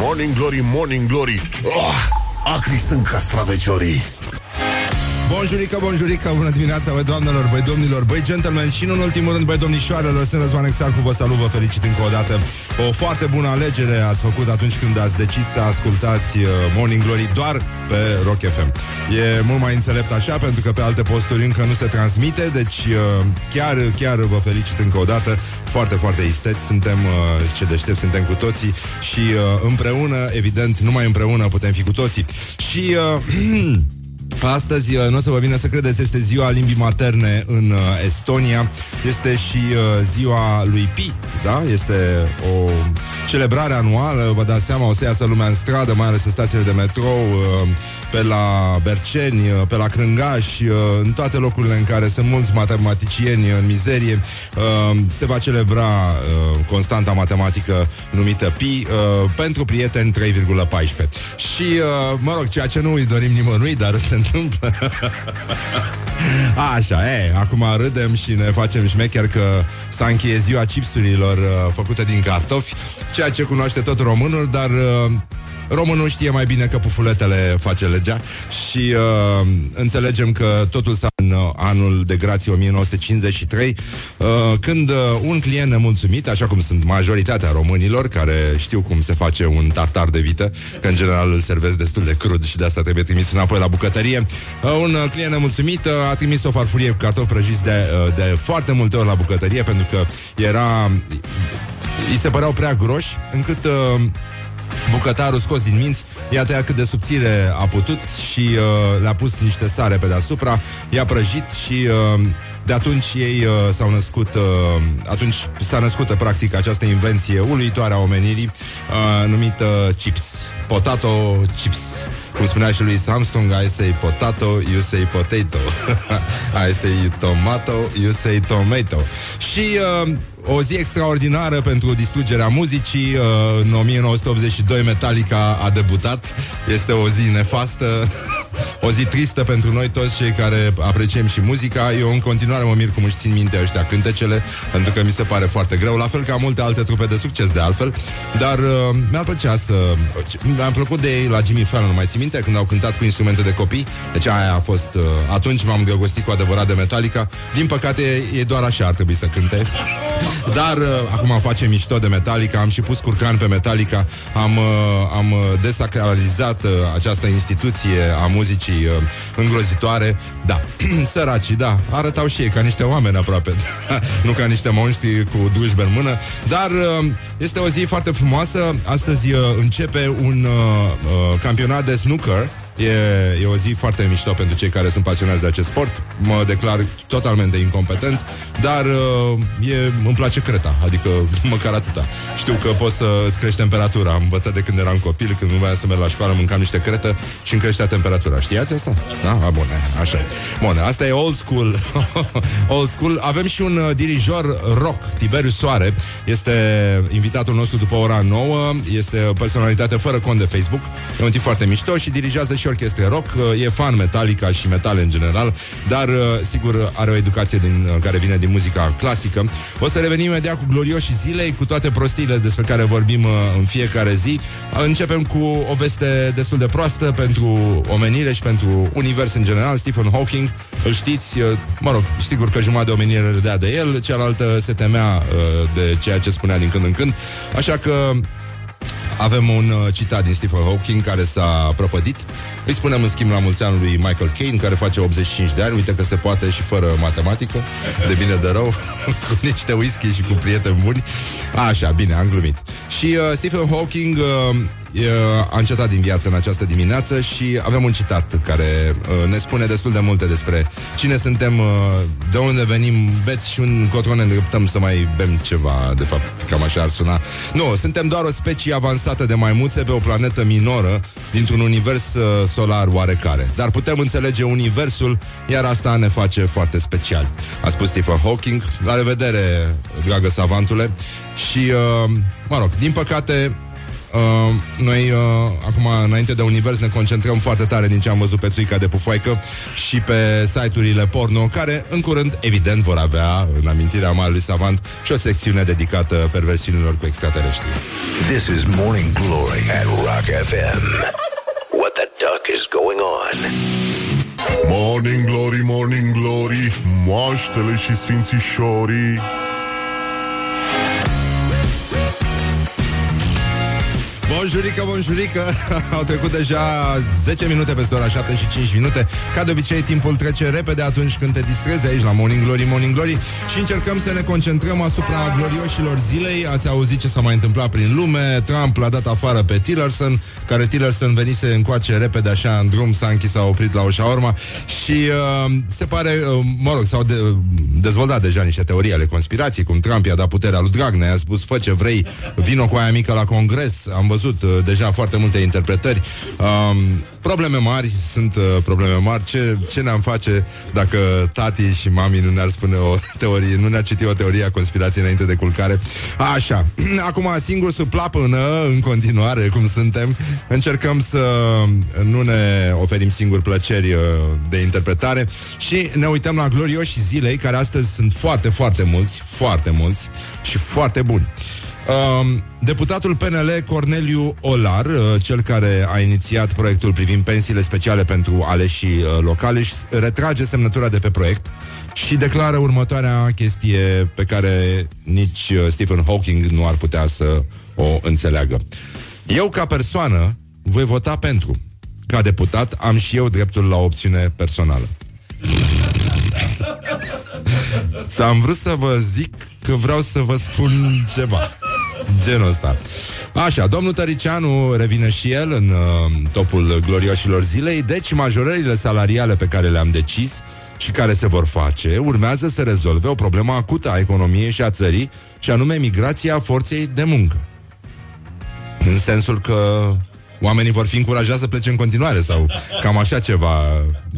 Morning Glory, Morning Glory. Oh, Acri sunt castraveciorii Bonjurică, bonjurică, bună dimineața, băi doamnelor, băi domnilor, băi gentlemen și nu în ultimul rând, băi domnișoarelor, sunt Răzvan Exarcu, vă salut, vă felicit încă o dată. O foarte bună alegere ați făcut atunci când ați decis să ascultați uh, Morning Glory doar pe Rock FM. E mult mai înțelept așa, pentru că pe alte posturi încă nu se transmite, deci uh, chiar, chiar vă felicit încă o dată. Foarte, foarte isteți, suntem uh, ce deștept suntem cu toții și uh, împreună, evident, numai împreună putem fi cu toții. Și... Uh, Astăzi, uh, nu o să vă vină să credeți, este ziua limbii materne în uh, Estonia. Este și uh, ziua lui Pi, da? Este o celebrare anuală, vă dați seama, o să iasă lumea în stradă, mai ales în stațiile de metrou, pe la Berceni, pe la Crângaș, în toate locurile în care sunt mulți matematicieni în mizerie, se va celebra constanta matematică numită Pi pentru prieteni 3,14. Și, mă rog, ceea ce nu îi dorim nimănui, dar se întâmplă. Așa, e, acum râdem și ne facem șmecher că s-a încheie ziua chipsurilor uh, făcute din cartofi, ceea ce cunoaște tot românul, dar uh, Românul știe mai bine că pufuletele face legea și uh, înțelegem că totul s-a în uh, anul de grație 1953, uh, când uh, un client nemulțumit, așa cum sunt majoritatea românilor care știu cum se face un tartar de vită, că în general îl servesc destul de crud și de asta trebuie trimis înapoi la bucătărie, uh, un uh, client nemulțumit uh, a trimis o farfurie cu cartofi prăjiți de, uh, de foarte multe ori la bucătărie pentru că era... îi se păreau prea groși, încât... Uh, Bucătarul scos din minți I-a tăiat cât de subțire a putut Și uh, le-a pus niște sare pe deasupra I-a prăjit și uh, De atunci ei uh, s-au născut uh, Atunci s-a născut practic Această invenție uluitoare a omenirii uh, Numită chips Potato chips cum spunea și lui Samsung, I say potato, you say potato. I say tomato, you say tomato. Și uh, o zi extraordinară pentru distrugerea muzicii. Uh, în 1982 Metallica a debutat. Este o zi nefastă, o zi tristă pentru noi toți cei care apreciem și muzica. Eu în continuare mă mir cum își țin minte ăștia cântecele, pentru că mi se pare foarte greu, la fel ca multe alte trupe de succes de altfel. Dar uh, mi-ar plăcea să... Mi-a plăcut de ei la Jimmy Fallon, mai țin minte, când au cântat cu instrumente de copii. Deci aia a fost... Uh, atunci m-am găgostit cu adevărat de Metallica. Din păcate, e doar așa ar trebui să cânte. Dar uh, acum facem mișto de Metallica, am și pus curcan pe Metallica, am, uh, am uh, desacralizat uh, această instituție a muzicii uh, îngrozitoare. Da, săracii, da, arătau și ei ca niște oameni aproape, nu ca niște monștri cu drujbe în mână, dar uh, este o zi foarte frumoasă. Astăzi uh, începe un uh, uh, campionat de snooker E, e o zi foarte mișto pentru cei care sunt pasionați de acest sport. Mă declar totalmente incompetent, dar uh, e, îmi place creta, adică măcar atâta. Știu că pot să îți crești temperatura. Am învățat de când eram copil, când nu să merg la școală, mâncam niște cretă și îmi creștea temperatura. Știați asta? Da? A, bun, așa. Bun, asta e old school. old school. Avem și un uh, dirijor rock, Tiberiu Soare. Este invitatul nostru după ora 9. Este o personalitate fără cont de Facebook. E un tip foarte mișto și dirigează și orchestre rock, uh, e fan Metallica și metal în general, dar uh, sigur are o educație din, uh, care vine din muzica clasică. O să revenim imediat cu glorioșii zilei, cu toate prostiile despre care vorbim în fiecare zi. Începem cu o veste destul de proastă pentru omenire și pentru univers în general. Stephen Hawking, îl știți, mă rog, sigur că jumătate de omenire râdea de el, cealaltă se temea de ceea ce spunea din când în când, așa că avem un uh, citat din Stephen Hawking care s-a prăpădit. Îi spunem în schimb la mulți ani lui Michael Caine, care face 85 de ani. Uite că se poate și fără matematică, de bine de rău, cu niște whisky și cu prieteni buni. Așa, bine, am glumit. Și uh, Stephen Hawking uh, a încetat din viață în această dimineață și avem un citat care uh, ne spune destul de multe despre cine suntem, uh, de unde venim, beți și un cotron ne îndreptăm să mai bem ceva, de fapt, cam așa ar suna. Nu, suntem doar o specie avansată de maimuțe pe o planetă minoră dintr-un univers uh, solar oarecare. Dar putem înțelege universul, iar asta ne face foarte special. A spus Stephen Hawking. La revedere, dragă savantule. Și, uh, mă rog, din păcate, Uh, noi, uh, acum, înainte de univers, ne concentrăm foarte tare din ce am văzut pe Țuica de Pufoaică și pe site-urile porno, care, în curând, evident, vor avea, în amintirea Marului Savant, și o secțiune dedicată perversiunilor cu extraterestri. This is Morning Glory at Rock FM. What the duck is going on? Morning Glory, Morning Glory Moaștele și sfințișorii Bonjurică, bonjurică. Au trecut deja 10 minute peste ora 7 și 5 minute. Ca de obicei, timpul trece repede atunci când te distrezi aici la Morning Glory, Morning Glory. Și încercăm să ne concentrăm asupra glorioșilor zilei. Ați auzit ce s-a mai întâmplat prin lume. Trump l-a dat afară pe Tillerson Care Tillerson venise încoace repede așa în drum Sanchi s-a oprit la o șaorma Și uh, se pare, uh, mă rog, s-au de, dezvoltat deja niște teorii ale conspirației Cum Trump i-a dat puterea lui Dragnea I-a spus, fă ce vrei, vino cu aia mică la congres. Am văzut văzut uh, deja foarte multe interpretări. Um, probleme mari, sunt uh, probleme mari. Ce, ce ne-am face dacă tati și mami nu ne-ar spune o teorie, nu ne-ar citi o teorie a conspirației înainte de culcare? Așa. Acum, singur sub plapână, în continuare, cum suntem, încercăm să nu ne oferim singur plăceri uh, de interpretare și ne uităm la glorioși zilei, care astăzi sunt foarte, foarte mulți, foarte mulți și foarte buni. Um, deputatul PNL Corneliu Olar, uh, cel care a inițiat proiectul privind pensiile speciale pentru aleșii uh, locale, își retrage semnătura de pe proiect și declară următoarea chestie pe care nici uh, Stephen Hawking nu ar putea să o înțeleagă. Eu, ca persoană, voi vota pentru. Ca deputat, am și eu dreptul la opțiune personală. S-am vrut să vă zic că vreau să vă spun ceva. Genul ăsta. Așa, domnul Tăricianu revine și el în uh, topul glorioșilor zilei, deci majorările salariale pe care le-am decis și care se vor face, urmează să rezolve o problemă acută a economiei și a țării, și anume migrația forței de muncă. În sensul că oamenii vor fi încurajați să plece în continuare sau cam așa ceva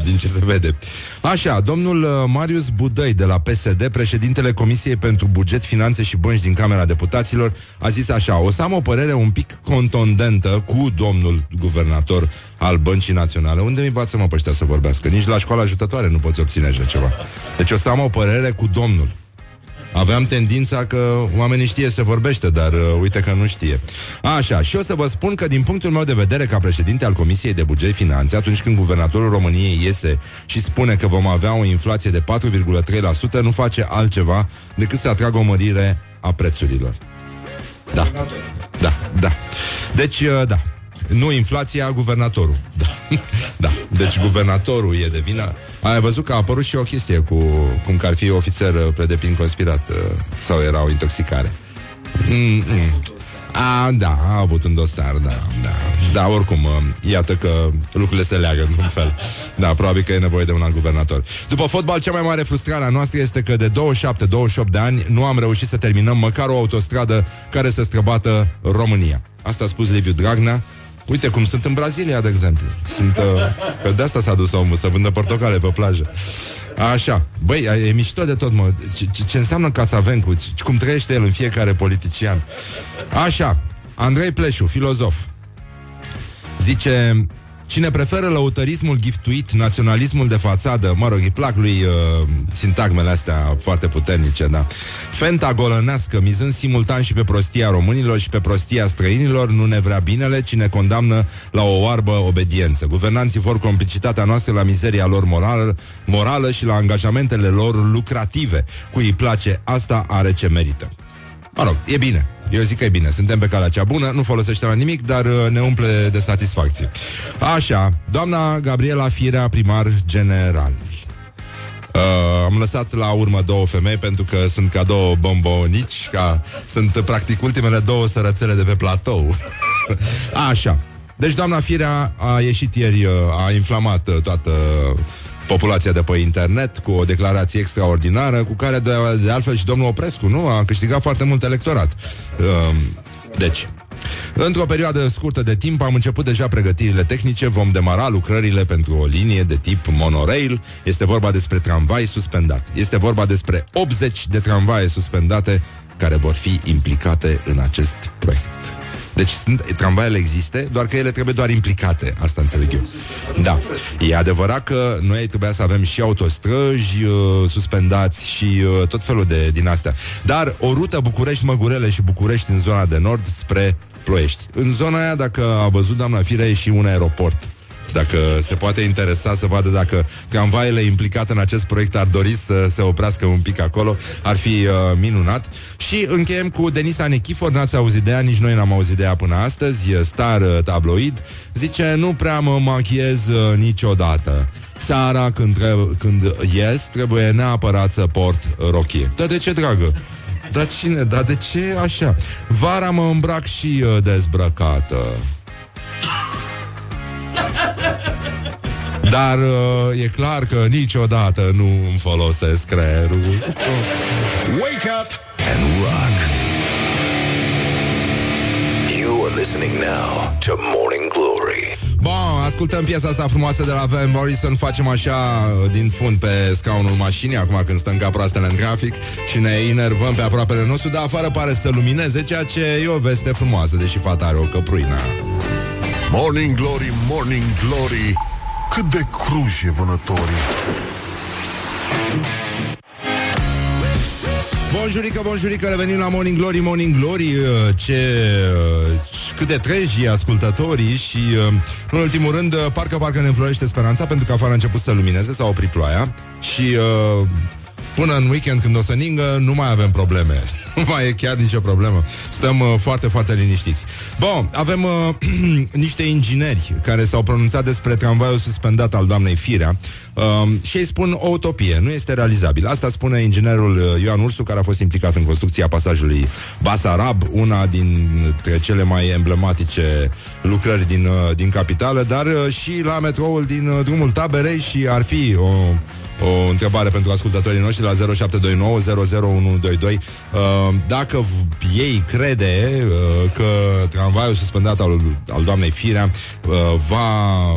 din ce se vede. Așa, domnul uh, Marius Budăi de la PSD, președintele Comisiei pentru Buget, Finanțe și Bănci din Camera Deputaților, a zis așa, o să am o părere un pic contondentă cu domnul guvernator al Băncii Naționale. Unde mi învață mă pe să vorbească? Nici la școala ajutătoare nu poți obține așa ceva. Deci o să am o părere cu domnul. Aveam tendința că oamenii știe să vorbește, dar uh, uite că nu știe. Așa, și o să vă spun că din punctul meu de vedere ca președinte al Comisiei de Buget Finanțe, atunci când guvernatorul României iese și spune că vom avea o inflație de 4,3%, nu face altceva decât să atragă o mărire a prețurilor. Da. Da, da. Deci, uh, da. Nu inflația, guvernatorul. Da. da. Deci guvernatorul e de vină. Ai văzut că a apărut și o chestie cu cum că ar fi ofițer uh, predepin conspirat uh, sau era o intoxicare. Mm-mm. A, da, a avut un dosar, da, da. Da, oricum, uh, iată că lucrurile se leagă într-un fel. Da, probabil că e nevoie de un alt guvernator. După fotbal, cea mai mare frustrare a noastră este că de 27-28 de ani nu am reușit să terminăm măcar o autostradă care să străbată România. Asta a spus Liviu Dragnea, Uite cum sunt în Brazilia, de exemplu. Sunt, uh, că de asta s-a dus omul, să vândă portocale pe plajă. Așa. Băi, e mișto de tot, mă. Ce, ce înseamnă Casavencu? Cum trăiește el în fiecare politician? Așa. Andrei Pleșu, filozof. Zice, Cine preferă lăutărismul giftuit, naționalismul de fațadă, mă rog, îi plac lui uh, sintagmele astea foarte puternice, da. Fenta golănească, mizând simultan și pe prostia românilor și pe prostia străinilor, nu ne vrea binele, cine condamnă la o oarbă obediență. Guvernanții vor complicitatea noastră la mizeria lor morală, morală și la angajamentele lor lucrative. Cui îi place, asta are ce merită. Mă rog, e bine. Eu zic că e bine, suntem pe calea cea bună, nu folosește la nimic, dar uh, ne umple de satisfacție. Așa, doamna Gabriela Firea, primar general. Uh, am lăsat la urmă două femei pentru că sunt ca două bombonici, ca sunt practic ultimele două sărățele de pe platou. Așa. Deci doamna Firea a ieșit ieri, uh, a inflamat uh, toată populația de pe internet cu o declarație extraordinară cu care de, de altfel și domnul Oprescu, nu? A câștigat foarte mult electorat. Um, deci, Într-o perioadă scurtă de timp am început deja pregătirile tehnice, vom demara lucrările pentru o linie de tip monorail. Este vorba despre tramvai suspendat. Este vorba despre 80 de tramvaie suspendate care vor fi implicate în acest proiect. Deci sunt, tramvaiele există, doar că ele trebuie doar implicate. Asta înțeleg eu. Da. E adevărat că noi trebuia să avem și autostrăzi uh, suspendați și uh, tot felul de din astea. Dar o rută București-Măgurele și București în zona de nord spre Ploiești. În zona aia, dacă a văzut doamna Firea, e și un aeroport. Dacă se poate interesa să vadă dacă tramvaiele implicate în acest proiect ar dori să se oprească un pic acolo, ar fi uh, minunat. Și încheiem cu Denisa Nechifor, n-ați auzit de ea, nici noi n-am auzit de ea până astăzi, star uh, tabloid, zice, nu prea mă machiez uh, niciodată. Seara când, tre- când ies, trebuie neapărat să port rochie. Dar de ce, dragă? Dar cine? Dar de ce așa? Vara mă îmbrac și uh, dezbrăcată. Dar uh, e clar că niciodată nu îmi folosesc creierul. Wake up and rock. You are listening now to Morning Glory. Bun, ascultăm piesa asta frumoasă de la Van Morrison Facem așa uh, din fund pe scaunul mașinii Acum când stăm ca proastele în trafic Și ne enervăm pe aproapele nostru Dar afară pare să lumineze Ceea ce e o veste frumoasă Deși fata are o căpruină Morning Glory, Morning Glory. Cât de cruji e vânătorii. Bonjurică, bonjurică, revenim la Morning Glory, Morning Glory uh, Ce, uh, cât de treji ascultătorii Și, uh, în ultimul rând, uh, parcă, parcă ne înflorește speranța Pentru că afară a început să lumineze, s-a oprit ploaia Și uh, până în weekend, când o să ningă, nu mai avem probleme. Nu mai e chiar nicio problemă. Stăm uh, foarte, foarte liniștiți. Bun, avem uh, niște ingineri Care s-au pronunțat despre tramvaiul suspendat al doamnei Firea Um, și ei spun o utopie, nu este realizabil. Asta spune inginerul uh, Ioan Ursu, care a fost implicat în construcția pasajului Basarab, una dintre cele mai emblematice lucrări din, uh, din capitală, dar uh, și la metroul din uh, drumul Taberei și ar fi o, o întrebare pentru ascultătorii noștri la 0729 00122 uh, dacă v- ei crede uh, că tramvaiul suspendat al, al doamnei Firea uh, va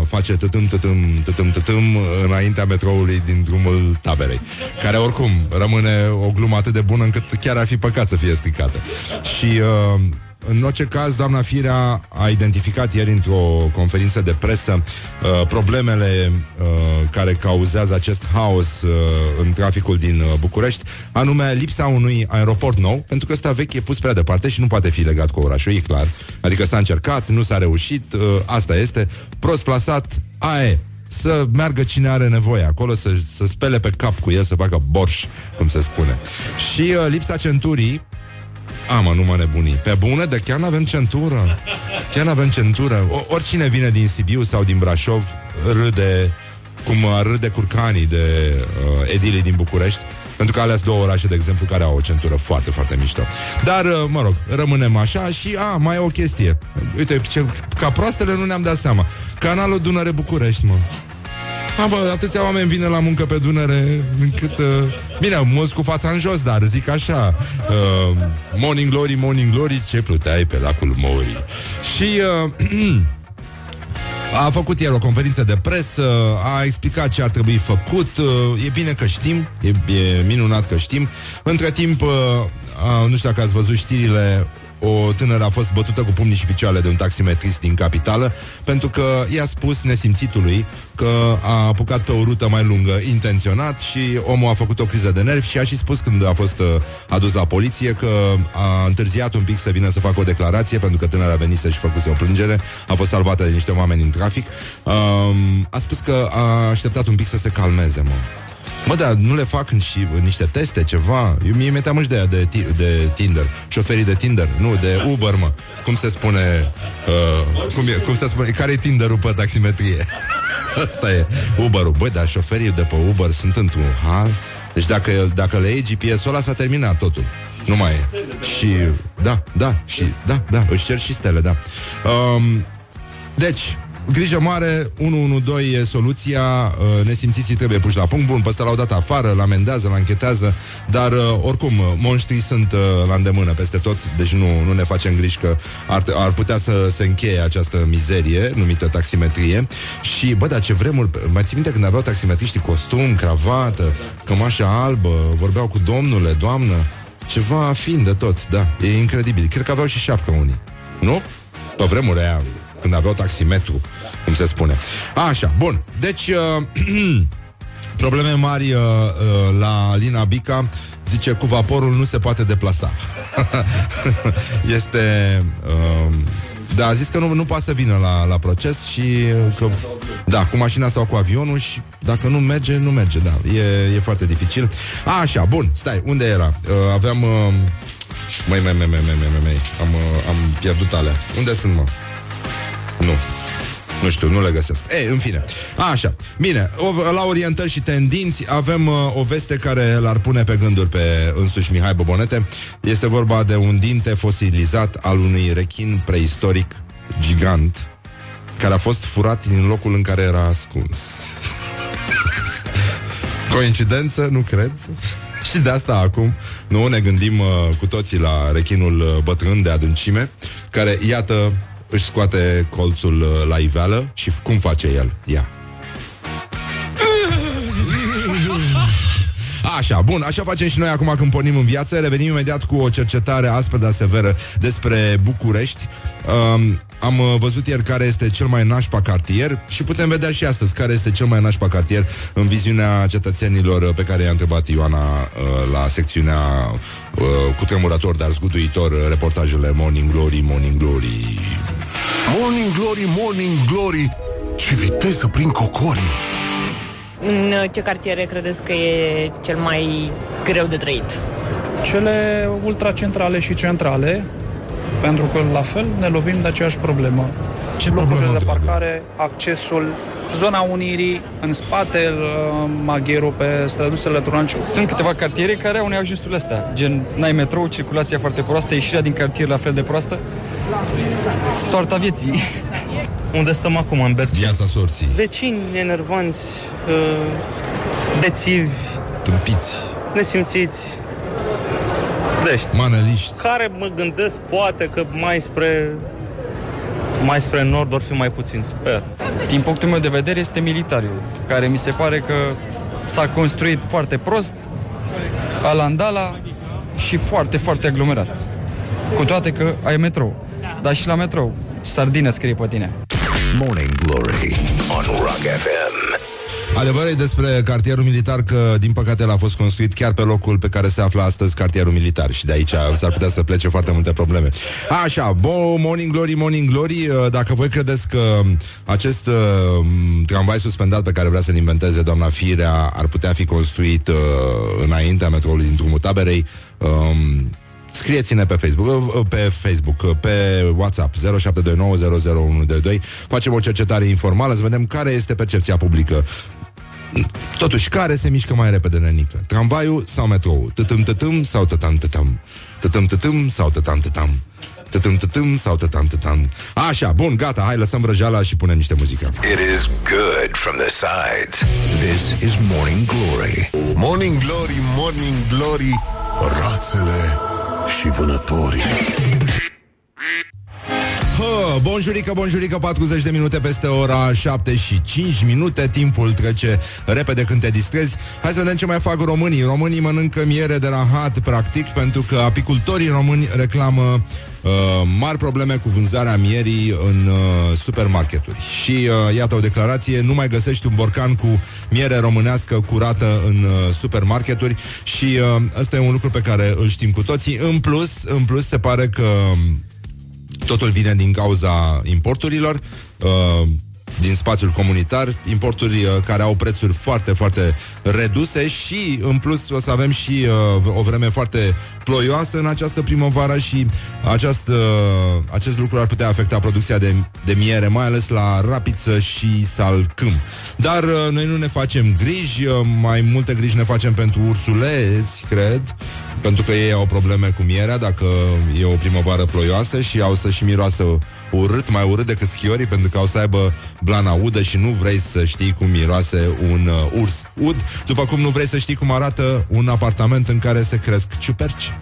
face tătâm, tătâm, tătâm, tătâm înaintea metroului din drumul taberei, care oricum rămâne o glumă atât de bună încât chiar ar fi păcat să fie stricată. Și uh, în orice caz, doamna Firea a identificat ieri într-o conferință de presă uh, problemele uh, care cauzează acest haos uh, în traficul din uh, București, anume lipsa unui aeroport nou, pentru că ăsta vechi e pus prea departe și nu poate fi legat cu orașul, e clar. Adică s-a încercat, nu s-a reușit, uh, asta este, prost plasat, aia e să meargă cine are nevoie acolo, să, să spele pe cap cu el, să facă borș, cum se spune. Și uh, lipsa centurii a, mă, nu mă nebuni. Pe bune, de chiar n-avem centură. Chiar n-avem centură. O, oricine vine din Sibiu sau din Brașov râde cum uh, râde curcanii de uh, edilii din București, pentru că ales două orașe, de exemplu, care au o centură foarte, foarte mișto. Dar, uh, mă rog, rămânem așa și, a, mai e o chestie. Uite, ce, ca proastele nu ne-am dat seama. Canalul Dunăre-București, mă. A, bă, atâția oameni vine la muncă pe Dunăre încât... Uh, bine, mulți cu fața în jos, dar zic așa uh, Morning Glory, Morning Glory, ce pluteai pe lacul Mori Și... Uh, a făcut ieri o conferință de presă, a explicat ce ar trebui făcut, uh, e bine că știm, e, e minunat că știm. Între timp, uh, a, nu știu dacă ați văzut știrile, o tânără a fost bătută cu pumnii și picioarele de un taximetrist din capitală pentru că i-a spus nesimțitului că a apucat pe o rută mai lungă intenționat și omul a făcut o criză de nervi și a și spus când a fost uh, adus la poliție că a întârziat un pic să vină să facă o declarație pentru că tânăra a venit să-și făcuse o plângere, a fost salvată de niște oameni în trafic. Um, a spus că a așteptat un pic să se calmeze, mă. Mă, dar nu le fac și niște teste, ceva? Eu, mie mi-e teamă și de aia de, ti- de Tinder. Șoferii de Tinder, nu, de Uber, mă. Cum se spune... Uh, cum, e, cum se spune? Care e Tinderul pe taximetrie? Asta e Uberul. Băi, dar șoferii de pe Uber sunt într-un hal. Deci dacă, dacă le iei GPS-ul ăla, s-a terminat totul. Nu mai e. Și, da, da, și, da, da, își cer și stele, da. Um, deci, Grijă mare, 112 e soluția uh, Nesimțiții trebuie puși la punct. Bun, pe ăsta l-au dat afară, l amendează, l anchetează Dar uh, oricum, uh, monștrii sunt uh, la îndemână peste tot Deci nu, nu ne facem griji că ar, ar putea să se încheie această mizerie Numită taximetrie. Și, bă, dar ce vremuri Mai ții minte când aveau taximetriștii costum, cravată Cămașa albă Vorbeau cu domnule, doamnă Ceva fin de tot, da, e incredibil. Cred că aveau și șapcă unii Nu? Pe vremuri aia, când aveau taximetru, cum se spune. Așa, bun. Deci, uh, probleme mari uh, uh, la Lina Bica. Zice, cu vaporul nu se poate deplasa. este... Uh, da, a zis că nu, nu poate să vină la, la proces și că, da, cu mașina sau cu avionul și dacă nu merge, nu merge, da, e, e foarte dificil. A, așa, bun, stai, unde era? Uh, aveam... Uh, mai, mai, mai, mai, mai, mai, mai, am, uh, am pierdut alea. Unde sunt, mă? Nu. Nu știu, nu le găsesc. Ei, în fine. Așa. Bine, o, la orientări și tendinți avem uh, o veste care l-ar pune pe gânduri pe însuși Mihai Bobonete. Este vorba de un dinte fosilizat al unui rechin preistoric gigant care a fost furat din locul în care era ascuns. Coincidență? Nu cred. Și de asta acum nu ne gândim uh, cu toții la rechinul uh, bătrân de adâncime, care, iată, își scoate colțul uh, la iveală și cum face el? Ia. Așa, bun, așa facem și noi acum când pornim în viață Revenim imediat cu o cercetare aspre, dar severă Despre București um, Am uh, văzut ieri care este cel mai nașpa cartier Și putem vedea și astăzi care este cel mai nașpa cartier În viziunea cetățenilor uh, pe care i-a întrebat Ioana uh, La secțiunea uh, cu tremurător, dar zguduitor uh, Reportajele Morning Glory, Morning Glory Morning Glory, Morning Glory Ce viteză prin cocorii În ce cartiere credeți că e cel mai greu de trăit? Cele ultracentrale și centrale, pentru că la fel ne lovim de aceeași problemă. Ce Locurile problemă, de dragă? parcare, accesul, zona Unirii, în spate, uh, Magheru, pe străduțele Turnanciu. Sunt câteva cartiere care au neajunsurile astea, gen n-ai metrou, circulația foarte proastă, ieșirea din cartier la fel de proastă. Soarta vieții. Unde stăm acum, în Berceni? Viața sorții, Vecini enervanți, uh, bețivi, tâmpiți, nesimțiți, deci, maneliști care mă gândesc poate că mai spre mai spre nord or fi mai puțin, sper. Din punctul meu de vedere este militariul, care mi se pare că s-a construit foarte prost, alandala și foarte, foarte aglomerat. Cu toate că ai metrou. Dar și la metrou, sardină scrie pe tine. Morning Glory on Rock FM. Adevărul e despre cartierul militar că, din păcate, el a fost construit chiar pe locul pe care se află astăzi cartierul militar și de aici s-ar putea să plece foarte multe probleme. Așa, bo, Morning Glory, Morning Glory, uh, dacă voi credeți că acest uh, tramvai suspendat pe care vrea să-l inventeze doamna Firea ar putea fi construit uh, înaintea metroului din drumul taberei, um, Scrieți-ne pe Facebook, uh, pe Facebook, uh, pe WhatsApp 0729001122. Facem o cercetare informală să vedem care este percepția publică Totuși, care se mișcă mai repede, nenică? Tramvaiul sau metrou? Tătâm tătâm sau tătam tătam? Tătâm tătâm sau tătam tătam? Tătâm tătâm sau tătam tătam? Așa, bun, gata, hai, lăsăm vrăjeala și punem niște muzică. It is good from the sides. This is Morning Glory. Morning Glory, Morning Glory Rațele și vânătorii. Hă, bonjurică, bonjurică, 40 de minute peste ora 7 și 5 minute. Timpul trece repede când te distrezi. Hai să vedem ce mai fac românii. Românii mănâncă miere de rahat, practic Pentru că apicultorii români reclamă uh, mari probleme cu vânzarea mierii în uh, supermarketuri. Și uh, iată o declarație Nu mai găsești un borcan cu miere românească curată în uh, supermarketuri. Și uh, ăsta e un lucru pe care îl știm cu toții. În plus, în plus se pare că Totul vine din cauza importurilor. Uh, din spațiul comunitar, importuri uh, care au prețuri foarte, foarte reduse și, în plus, o să avem și uh, o vreme foarte ploioasă în această primăvară și acest, uh, acest lucru ar putea afecta producția de, de miere, mai ales la rapiță și salcâm. Dar uh, noi nu ne facem griji, uh, mai multe griji ne facem pentru ursuleți, cred, pentru că ei au probleme cu mierea dacă e o primăvară ploioasă și au să și miroasă urât, mai urât decât schiorii, pentru că au să aibă blana udă și nu vrei să știi cum miroase un uh, urs ud, după cum nu vrei să știi cum arată un apartament în care se cresc ciuperci.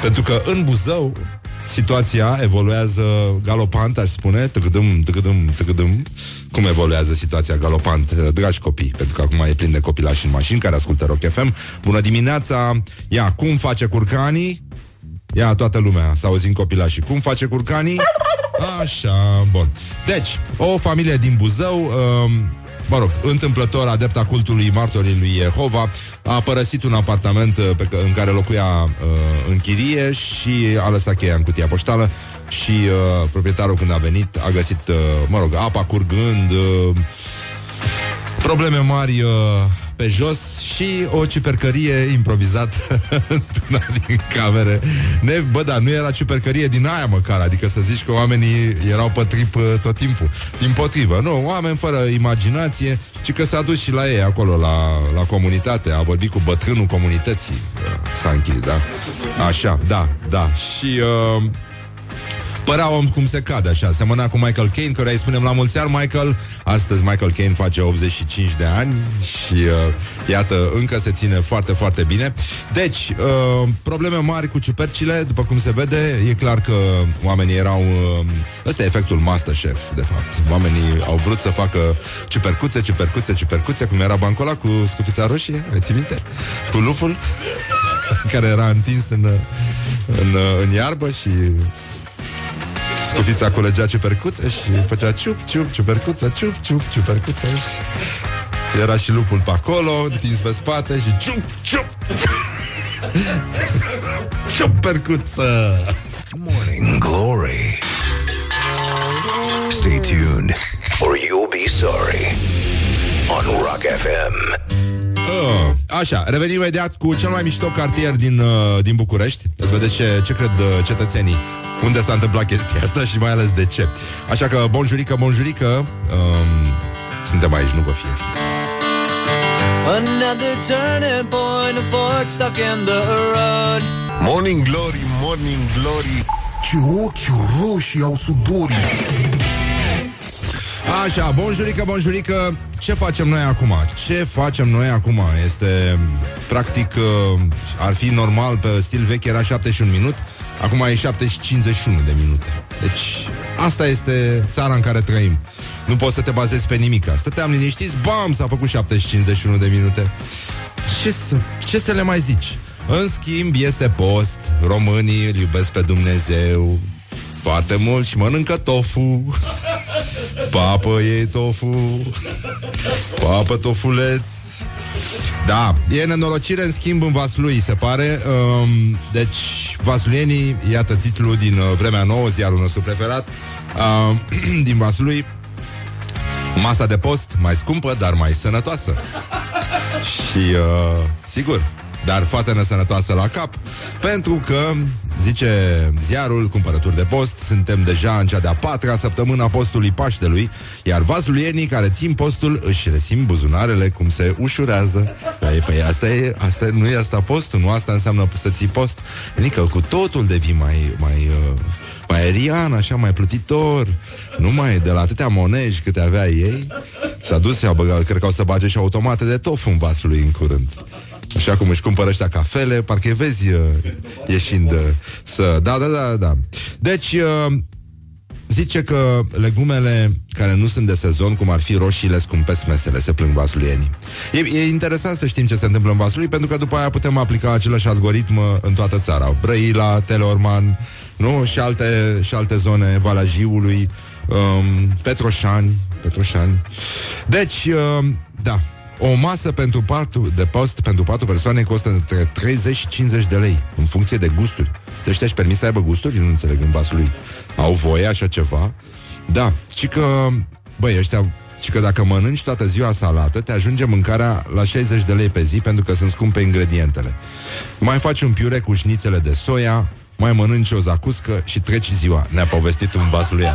Pentru că în Buzău situația evoluează galopant, aș spune, tăgădâm, tăgădâm, tăgădâm. Cum evoluează situația galopant, dragi copii, pentru că acum e plin de copilași în mașini care ascultă Rock FM. Bună dimineața! Ia, cum face curcanii? Ia toată lumea să auzim copilașii. Cum face curcanii? Așa, bun. Deci, o familie din Buzău... Um, mă rog, întâmplător adepta cultului martorii lui Jehova, a părăsit un apartament uh, pe, în care locuia uh, în chirie și a lăsat cheia în cutia poștală și uh, proprietarul când a venit a găsit, uh, mă rog, apa curgând, uh, probleme mari uh, pe jos și o cipercărie improvizată într-una din camere. Ne, bă, da, nu era cipercărie din aia măcar, adică să zici că oamenii erau pe trip uh, tot timpul. Din potrivă, nu, oameni fără imaginație, ci că s-a dus și la ei acolo, la, la comunitate, a vorbit cu bătrânul comunității, uh, Sanchi, da? Așa, da, da. Și... Uh, Părea om cum se cade așa. Semăna cu Michael Caine Care îi spunem la mulți ani Michael. Astăzi Michael Caine face 85 de ani Și uh, iată Încă se ține foarte foarte bine. Deci uh, Probleme mari cu ciupercile După cum se vede E clar că oamenii erau uh, Ăsta e efectul Masterchef De fapt. Oamenii au vrut să facă Ciupercuțe, ciupercuțe, ciupercuțe Cum era bancola cu scufița roșie Ai ții minte? Cu lupul? Care era întins în, în, în iarbă și Scufița culegea ciupercuțeș și făcea ciup, ciup, ciupercuță, ciup, ciup, ciupercuță. Era și lupul pe acolo, întins pe spate și ciup, ciup. Ciupercuță. Morning Glory. Stay tuned or you'll be sorry on Rock FM. Uh, așa, revenim imediat cu cel mai mișto cartier din, uh, din București. Să vedeți ce, ce cred uh, cetățenii unde s-a întâmplat chestia asta și mai ales de ce. Așa că, bonjurică, bonjurică, um, suntem aici, nu vă fie frică. Another turning point, a fork stuck in the road. Morning Glory, Morning Glory Ce ochi roșii au sudorii Așa, bonjurică, bonjurică Ce facem noi acum? Ce facem noi acum? Este, practic, uh, ar fi normal Pe stil vechi era 71 minut Acum e 7 și 51 de minute Deci, asta este țara în care trăim Nu poți să te bazezi pe nimic Stăteam liniștiți, bam, s-a făcut 7 și 51 de minute ce să, ce să le mai zici? În schimb, este post Românii îl iubesc pe Dumnezeu foarte mult și mănâncă tofu. Papă ei tofu. Papă tofuleț. Da, e nenorocire în schimb în Vaslui, se pare. Um, Deci, vasluienii, iată titlul din uh, Vremea Nouă, ziarul nostru preferat um, Din Vaslui. Masa de post mai scumpă, dar mai sănătoasă. Și, uh, sigur, dar foarte nesănătoasă la cap, pentru că, zice ziarul, cumpărături de post, suntem deja în cea de-a patra săptămână a postului Paștelui, iar vasluienii care țin postul își resim buzunarele cum se ușurează. Păi, păi asta, e, asta nu e asta postul, nu asta înseamnă să ții post. Adică cu totul devii mai, mai, uh, mai aerian, așa, mai plutitor, nu mai de la atâtea moneji câte avea ei. S-a dus și a băgat, cred că o să bage și automate de tofu în vasul lui în curând. Așa cum își cumpără ăștia cafele, parcă vezi uh, ieșind uh, să... Da, da, da, da. Deci, uh, zice că legumele care nu sunt de sezon, cum ar fi roșiile, scumpesc mesele, se plâng vasulienii. E, e interesant să știm ce se întâmplă în Vaslui, pentru că după aia putem aplica același algoritm uh, în toată țara. Brăila, Teleorman, nu? Și alte, și alte zone, Valea Jiului, um, Petroșani, Petroșani. Deci, uh, da, o masă pentru patru, de post pentru patru persoane costă între 30 și 50 de lei, în funcție de gusturi. Deci ăștia permis să aibă gusturi? Nu înțeleg în vasul lui. Au voie așa ceva? Da, și că, băi, ăștia și că dacă mănânci toată ziua salată, te ajunge mâncarea la 60 de lei pe zi pentru că sunt scumpe ingredientele. Mai faci un piure cu șnițele de soia, mai mănânci o zacuscă și treci ziua. Ne-a povestit un vasul lui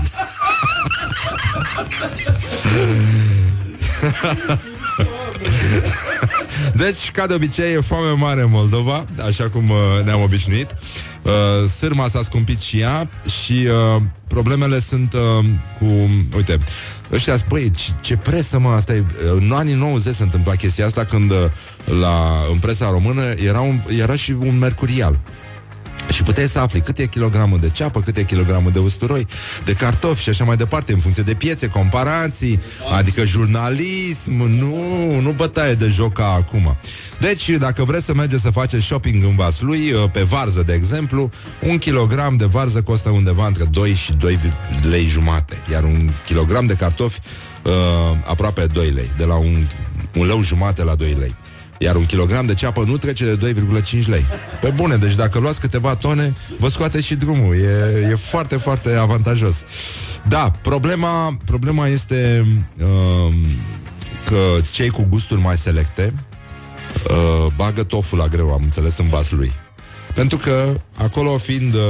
deci, ca de obicei, e foame mare în Moldova, așa cum uh, ne-am obișnuit. Uh, sârma s-a scumpit și ea și uh, problemele sunt uh, cu... Uite, ăștia, băi, ce, ce presă, mă, asta e... În anii 90 se întâmpla chestia asta când uh, la, în presa română era, un, era și un mercurial. Și Și puteai să afli cât e kilogramul de ceapă, cât e kilogramul de usturoi, de cartofi și așa mai departe, în funcție de piețe, comparații, adică jurnalism, nu, nu bătaie de joc ca acum. Deci, dacă vreți să mergeți să faceți shopping în Vaslui, uh, pe varză, de exemplu, un kilogram de varză costă undeva între 2 și 2 lei jumate, iar un kilogram de cartofi uh, aproape 2 lei, de la un, un leu jumate la 2 lei. Iar un kilogram de ceapă nu trece de 2,5 lei. Pe bune, deci dacă luați câteva tone, vă scoate și drumul. E, e foarte, foarte avantajos. Da, problema, problema este uh, că cei cu gusturi mai selecte uh, bagă toful la greu, am înțeles, în vas lui. Pentru că acolo fiind uh,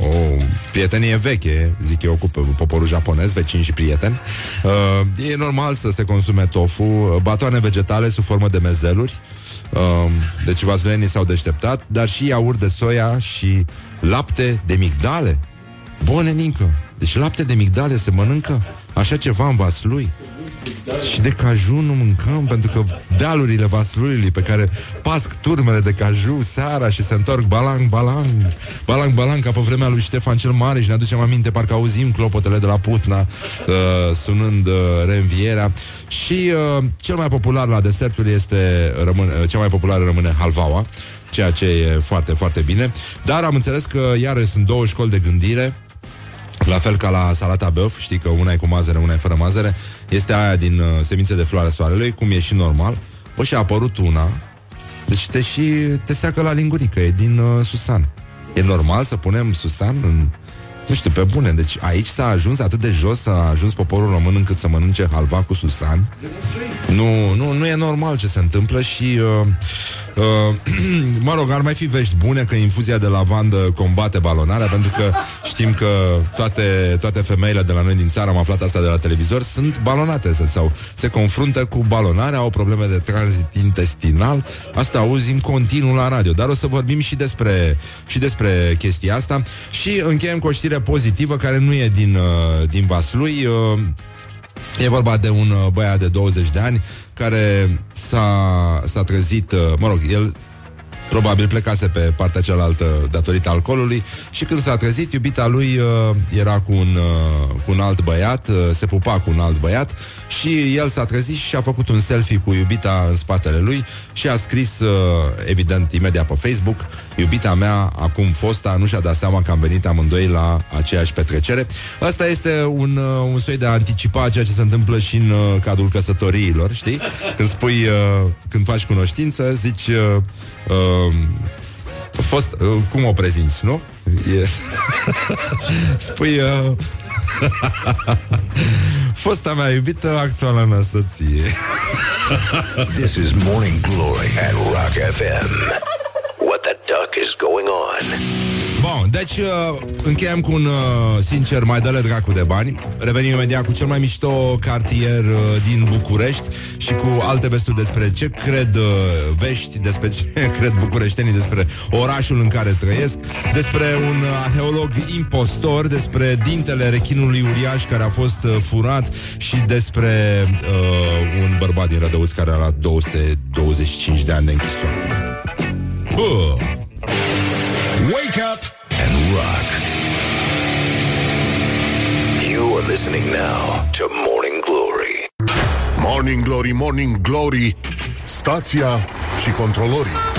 o prietenie veche, zic eu, cu poporul japonez, vecini și prieteni, uh, e normal să se consume tofu, uh, batoane vegetale sub formă de mezeluri, uh, deci vazlenii s-au deșteptat, dar și iaurt de soia și lapte de migdale. Bune, Nincă! Deci lapte de migdale se mănâncă? Așa ceva în Vaslui? Și de caju nu mâncăm Pentru că dealurile Vasluiului Pe care pasc turmele de caju Seara și se întorc balang, balang. Balang, balang, ca pe vremea lui Ștefan cel Mare Și ne aducem aminte, parcă auzim clopotele de la Putna uh, Sunând uh, reînvierea. Și uh, cel mai popular la deserturi este rămâne, uh, Cea mai populară rămâne halvaua Ceea ce e foarte, foarte bine. Dar am înțeles că iarăși sunt două școli de gândire la fel ca la salata băf, știi că una e cu mazăre, una e fără mazăre, este aia din uh, semințe de floare soarelui, cum e și normal. Bă, și a apărut una, deci te și te seacă la lingurică, e din uh, Susan. E normal să punem Susan în... Nu știu, pe bune, deci aici s-a ajuns atât de jos, s-a ajuns poporul român încât să mănânce halva cu Susan. Nu, nu, nu e normal ce se întâmplă și uh, Uh, mă rog, ar mai fi vești bune că infuzia de lavandă combate balonarea, pentru că știm că toate, toate femeile de la noi din țară, am aflat asta de la televizor, sunt balonate sau se confruntă cu balonarea, au probleme de tranzit intestinal. Asta auzi în continuu la radio. Dar o să vorbim și despre, și despre chestia asta. Și încheiem cu o știre pozitivă care nu e din, uh, din Vaslui. Uh, E vorba de un uh, băiat de 20 de ani care s-a, s-a trezit, uh, mă rog, el Probabil plecase pe partea cealaltă datorită alcoolului și când s-a trezit, iubita lui uh, era cu un, uh, cu un alt băiat, uh, se pupa cu un alt băiat și el s-a trezit și a făcut un selfie cu iubita în spatele lui și a scris, uh, evident, imediat pe Facebook, iubita mea, acum fosta, nu și-a dat seama că am venit amândoi la aceeași petrecere. Asta este un, uh, un soi de a anticipa ceea ce se întâmplă și în uh, cadrul căsătoriilor, știi? Când spui, uh, când faci cunoștință, zici... Uh, uh, fost, uh, cum o prezinți, nu? E... Spui uh... Fosta mea iubită, actuala mea soție This is Morning Glory at Rock FM. What the duck is going on? Bun, deci uh, încheiem cu un uh, sincer mai dă dracu de bani. Revenim imediat cu cel mai mișto cartier uh, din București și cu alte vesturi despre ce cred uh, vești, despre ce cred bucureștenii, despre orașul în care trăiesc, despre un uh, arheolog impostor, despre dintele rechinului uriaș care a fost uh, furat și despre uh, un bărbat din Rădăuț care a luat 225 de ani de închisoare. Bă! Wake up and rock. You are listening now to Morning Glory. Morning Glory, Morning Glory Stația și controlorii Ha,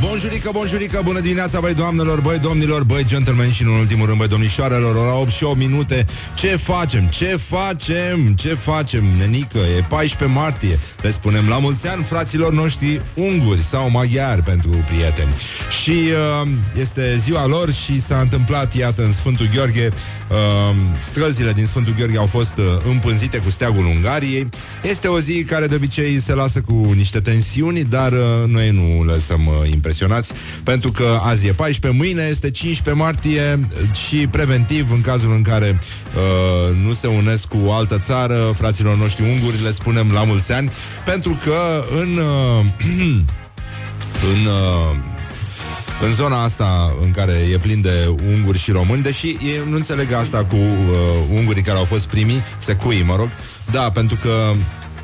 bonjurică, bonjurică, bună dimineața, băi doamnelor, băi domnilor, băi gentlemen și în ultimul rând, băi domnișoarelor, ora 8 și 8 minute. Ce facem? Ce facem? Ce facem, nenică? E 14 martie. Le spunem la mulți ani fraților noștri unguri sau maghiari pentru prieteni. Și uh, este ziua lor și s-a întâmplat, iată, în Sfântul Gheorghe, uh, străzile din Sfântul Gheorghe au fost uh, împânzite cu steagul Ungariei. Este o zi care de obicei se lasă cu niște tensiuni, dar uh, noi nu lăsăm uh, impresionați, pentru că azi e 14, mâine este 15 martie și preventiv, în cazul în care uh, nu se unesc cu o altă țară, fraților noștri unguri, le spunem la mulți ani, pentru că în... Uh, în uh, în zona asta în care e plin de unguri și români, deși e, nu înțeleg asta cu uh, ungurii care au fost primii, secui, mă rog, da, pentru că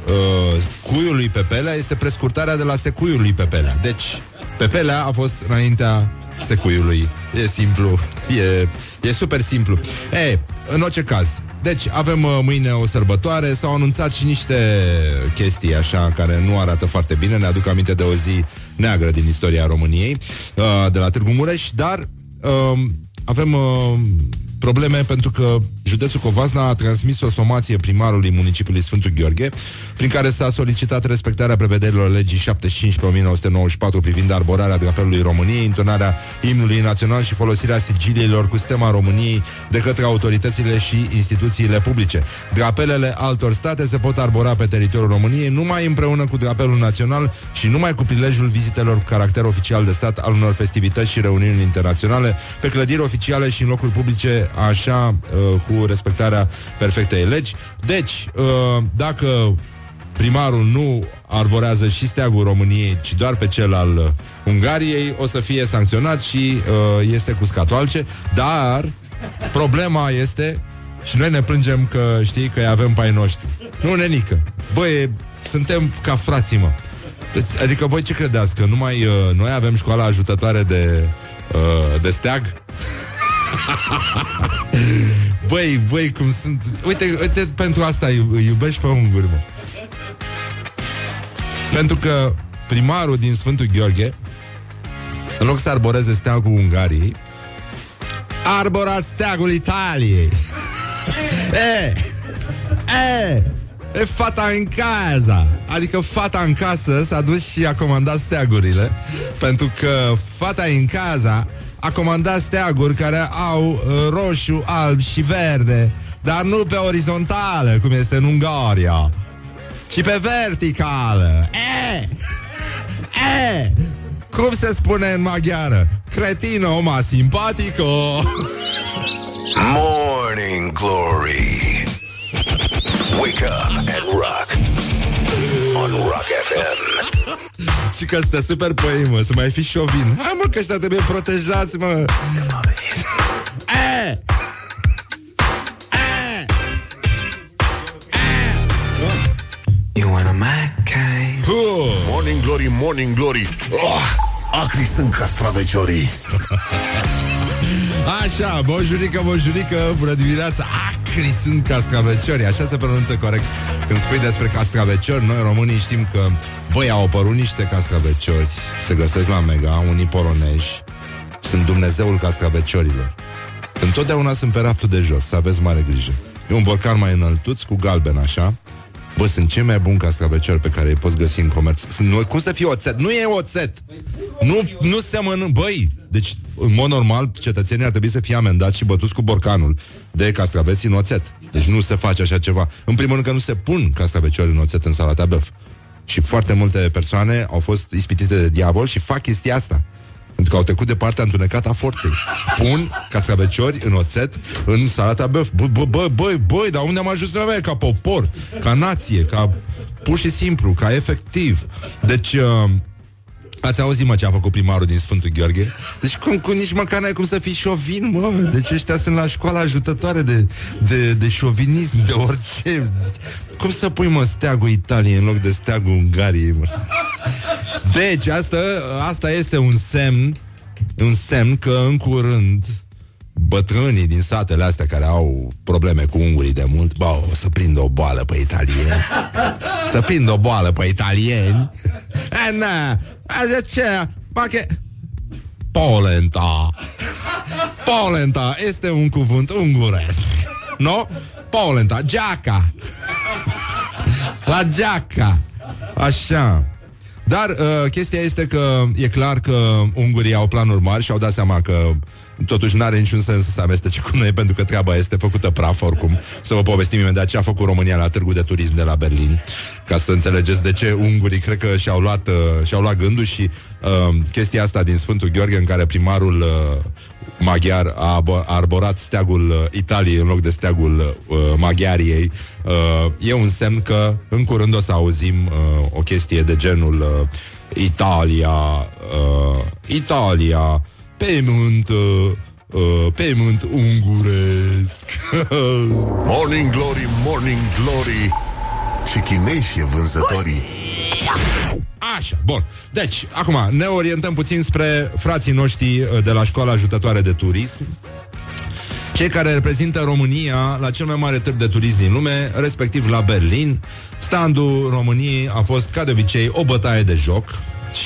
uh, cuiul lui Pepelea este prescurtarea de la secuiul lui Pepelea. Deci, Pepelea a fost înaintea secuiului. E simplu, e, e super simplu. E, în orice caz, deci avem uh, mâine o sărbătoare, s-au anunțat și niște chestii așa care nu arată foarte bine, ne aduc aminte de o zi neagră din istoria României, uh, de la Târgu Mureș, dar uh, avem uh, probleme pentru că județul Covasna a transmis o somație primarului municipiului Sfântul Gheorghe, prin care s-a solicitat respectarea prevederilor legii 75 pe 1994 privind arborarea drapelului României, intonarea imnului național și folosirea sigiliilor cu stema României de către autoritățile și instituțiile publice. Drapelele altor state se pot arbora pe teritoriul României numai împreună cu drapelul național și numai cu prilejul vizitelor cu caracter oficial de stat al unor festivități și reuniuni internaționale pe clădiri oficiale și în locuri publice, așa uh, cu respectarea perfectei legi. Deci, uh, dacă primarul nu arborează și steagul României, ci doar pe cel al uh, Ungariei, o să fie sancționat și uh, este cu scatoalce, dar problema este și noi ne plângem că știi că îi avem pe ai noștri. Nu, nenică. Băi, suntem ca frații, mă. Deci, adică voi ce credeți? Că numai uh, noi avem școala ajutătoare de, uh, de steag? băi, băi, cum sunt... Uite, uite, pentru asta îi iubești pe unguri, mă. Pentru că primarul din Sfântul Gheorghe, în loc să arboreze steagul Ungariei, a arborat steagul Italiei. e, e, e fata în casa Adică fata în casă s-a dus și a comandat steagurile Pentru că fata în casa a comandat steaguri care au uh, roșu, alb și verde, dar nu pe orizontală, cum este în Ungaria, ci pe verticală. E! E! Cum se spune în maghiară? Cretino, ma simpatico! Morning Glory. Wake up and rock. On Rock FM. Și că stă super pe ei, mă, să mai fi șovin. Hai, mă, că ăștia trebuie protejați, mă. E! E! You want a my kind? Huh. Morning Glory, Morning Glory oh, Acri sunt castraveciorii Așa, bonjurică, bonjurică, bună dimineața Acri sunt cascaveciori, așa se pronunță corect. Când spui despre cascaveciori, noi românii știm că Băi, au apărut niște cascaveciori Se găsesc la Mega, unii polonești Sunt Dumnezeul cascaveciorilor Întotdeauna sunt pe raftul de jos, să aveți mare grijă. E un borcan mai înăltuț, cu galben așa Bă, sunt cei mai buni cascaveciori pe care îi poți găsi în comerț. Sunt, nu, cum să fie oțet? Nu e oțet! Nu, nu se mănâncă. Băi, deci, în mod normal, cetățenii ar trebui să fie amendați și bătuți cu borcanul de castraveți în oțet. Deci nu se face așa ceva. În primul rând că nu se pun castraveciori în oțet în salata băf. Și foarte multe persoane au fost ispitite de diavol și fac chestia asta. Pentru că au trecut de partea întunecată a forței. Pun cascaveciori în oțet în salata băf. Bă, bă, bă, băi, băi, dar unde am ajuns noi, ca popor, ca nație, ca pur și simplu, ca efectiv. Deci, uh, Ați auzit, mă, ce a făcut primarul din Sfântul Gheorghe? Deci cum, cum nici măcar n-ai cum să fii șovin, mă Deci ăștia sunt la școala ajutătoare de, de, de șovinism, de orice Cum să pui, mă, steagul Italiei în loc de steagul Ungariei, mă? Deci, asta, asta este un semn Un semn că în curând Bătrânii din satele astea care au probleme cu ungurii de mult Bă, o să prindă o boală pe italieni. Să prindă o boală pe italieni. E, na, așa ce? Bache... Polenta. Polenta este un cuvânt unguresc. Nu? Polenta, geaca. La geaca. Așa dar uh, chestia este că e clar că ungurii au planuri mari și au dat seama că totuși nu are niciun sens să se amestece cu noi pentru că treaba este făcută praf oricum. Să vă povestim imediat ce a făcut România la târgul de turism de la Berlin, ca să înțelegeți de ce ungurii cred că și-au luat, uh, și-au luat gândul și uh, chestia asta din Sfântul Gheorghe în care primarul uh, maghiar a abo- a arborat steagul uh, Italiei în loc de steagul uh, Maghiariei, uh, e un semn că în curând o să auzim uh, o chestie de genul uh, Italia, uh, Italia, pământ, uh, uh, pământ unguresc. Morning Glory, Morning Glory. Ce chineși e vânzătorii Așa, bun. Deci, acum, ne orientăm puțin spre frații noștri uh, de la școala ajutătoare de turism, cei care reprezintă România la cel mai mare târg de turism din lume, respectiv la Berlin. Standul României a fost, ca de obicei, o bătaie de joc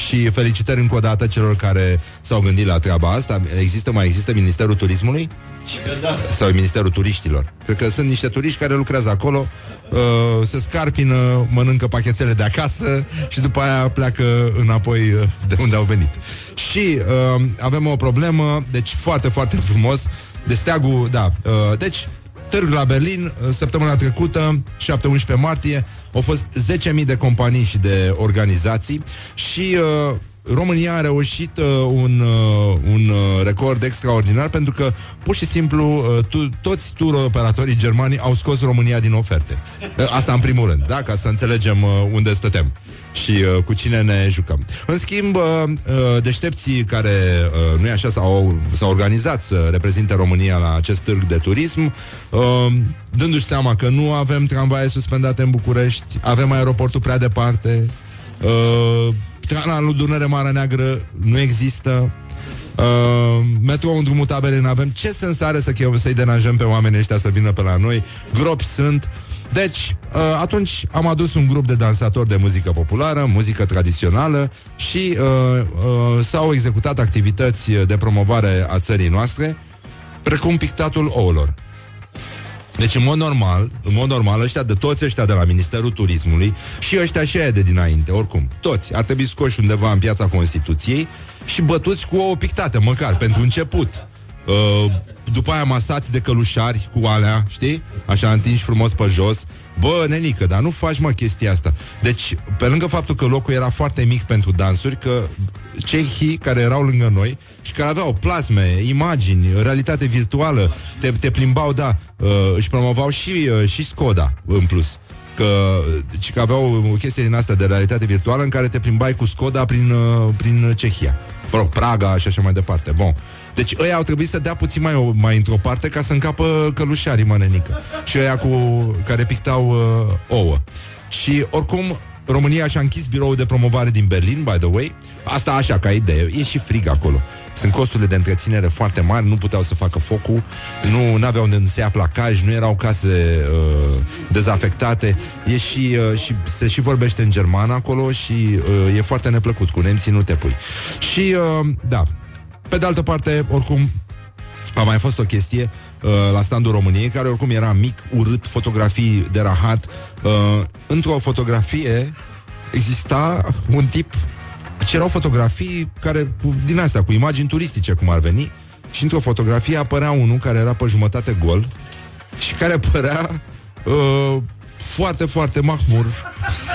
și felicitări încă o dată celor care s-au gândit la treaba asta. Există, mai există Ministerul Turismului? Sau Ministerul Turiștilor. Cred că sunt niște turiști care lucrează acolo, uh, se scarpină, mănâncă pachetele de acasă și după aia pleacă înapoi uh, de unde au venit. Și uh, avem o problemă, deci foarte, foarte frumos, de steagul, da. Uh, deci, târg la Berlin, uh, săptămâna trecută, 7-11 martie, au fost 10.000 de companii și de organizații și uh, România a reușit uh, un, uh, un uh, record extraordinar pentru că pur și simplu uh, tu, toți tur operatorii germani au scos România din oferte. Uh, asta în primul rând, da? Ca să înțelegem uh, unde stătem și uh, cu cine ne jucăm. În schimb, uh, uh, deștepții care, uh, nu e așa, s-au, s-au organizat să reprezinte România la acest târg de turism, uh, dându-și seama că nu avem tramvaie suspendate în București, avem aeroportul prea departe, uh, canalul Dunăre Mare Neagră nu există, Uh, metrou în drumul tabere nu avem Ce sens are să chem, să-i deranjăm pe oamenii ăștia Să vină pe la noi. Gropi sunt. Deci, uh, atunci am adus un grup de dansatori de muzică populară Muzică tradițională Și uh, uh, s-au executat activități de promovare a țării noastre Precum pictatul ouălor deci, în mod normal, în mod normal, ăștia de toți ăștia de la Ministerul Turismului și ăștia și aia de dinainte, oricum, toți ar trebui scoși undeva în piața Constituției și bătuți cu ouă pictate, măcar, pentru început. Uh, după aia masați de călușari cu alea, știi? Așa întinși frumos pe jos. Bă, nenică, dar nu faci mă chestia asta. Deci, pe lângă faptul că locul era foarte mic pentru dansuri, că cehii care erau lângă noi și care aveau plasme, imagini, realitate virtuală, te, te plimbau, da, uh, își promovau și, uh, și Skoda în plus că, că aveau o chestie din asta de realitate virtuală în care te plimbai cu Skoda prin, uh, prin Cehia. Mă Praga și așa mai departe. Bun. Deci ăia au trebuit să dea puțin mai, mai într-o parte ca să încapă călușarii mănenică. Și ăia cu, care pictau uh, ouă. Și oricum, România și-a închis biroul de promovare din Berlin, by the way. Asta așa, ca idee. E și frig acolo. Sunt costurile de întreținere foarte mari, nu puteau să facă focul, nu aveau unde să ia placaj, nu erau case uh, dezafectate. E și, uh, și se și vorbește în germană acolo și uh, e foarte neplăcut. Cu nemții nu te pui. Și, uh, da, pe de altă parte, oricum, a mai fost o chestie uh, la standul României, care oricum era mic, urât, fotografii de rahat. Uh, într-o fotografie exista un tip și erau fotografii care, cu, din astea, cu imagini turistice, cum ar veni, și într-o fotografie apărea unul care era pe jumătate gol și care părea uh, foarte, foarte mahmur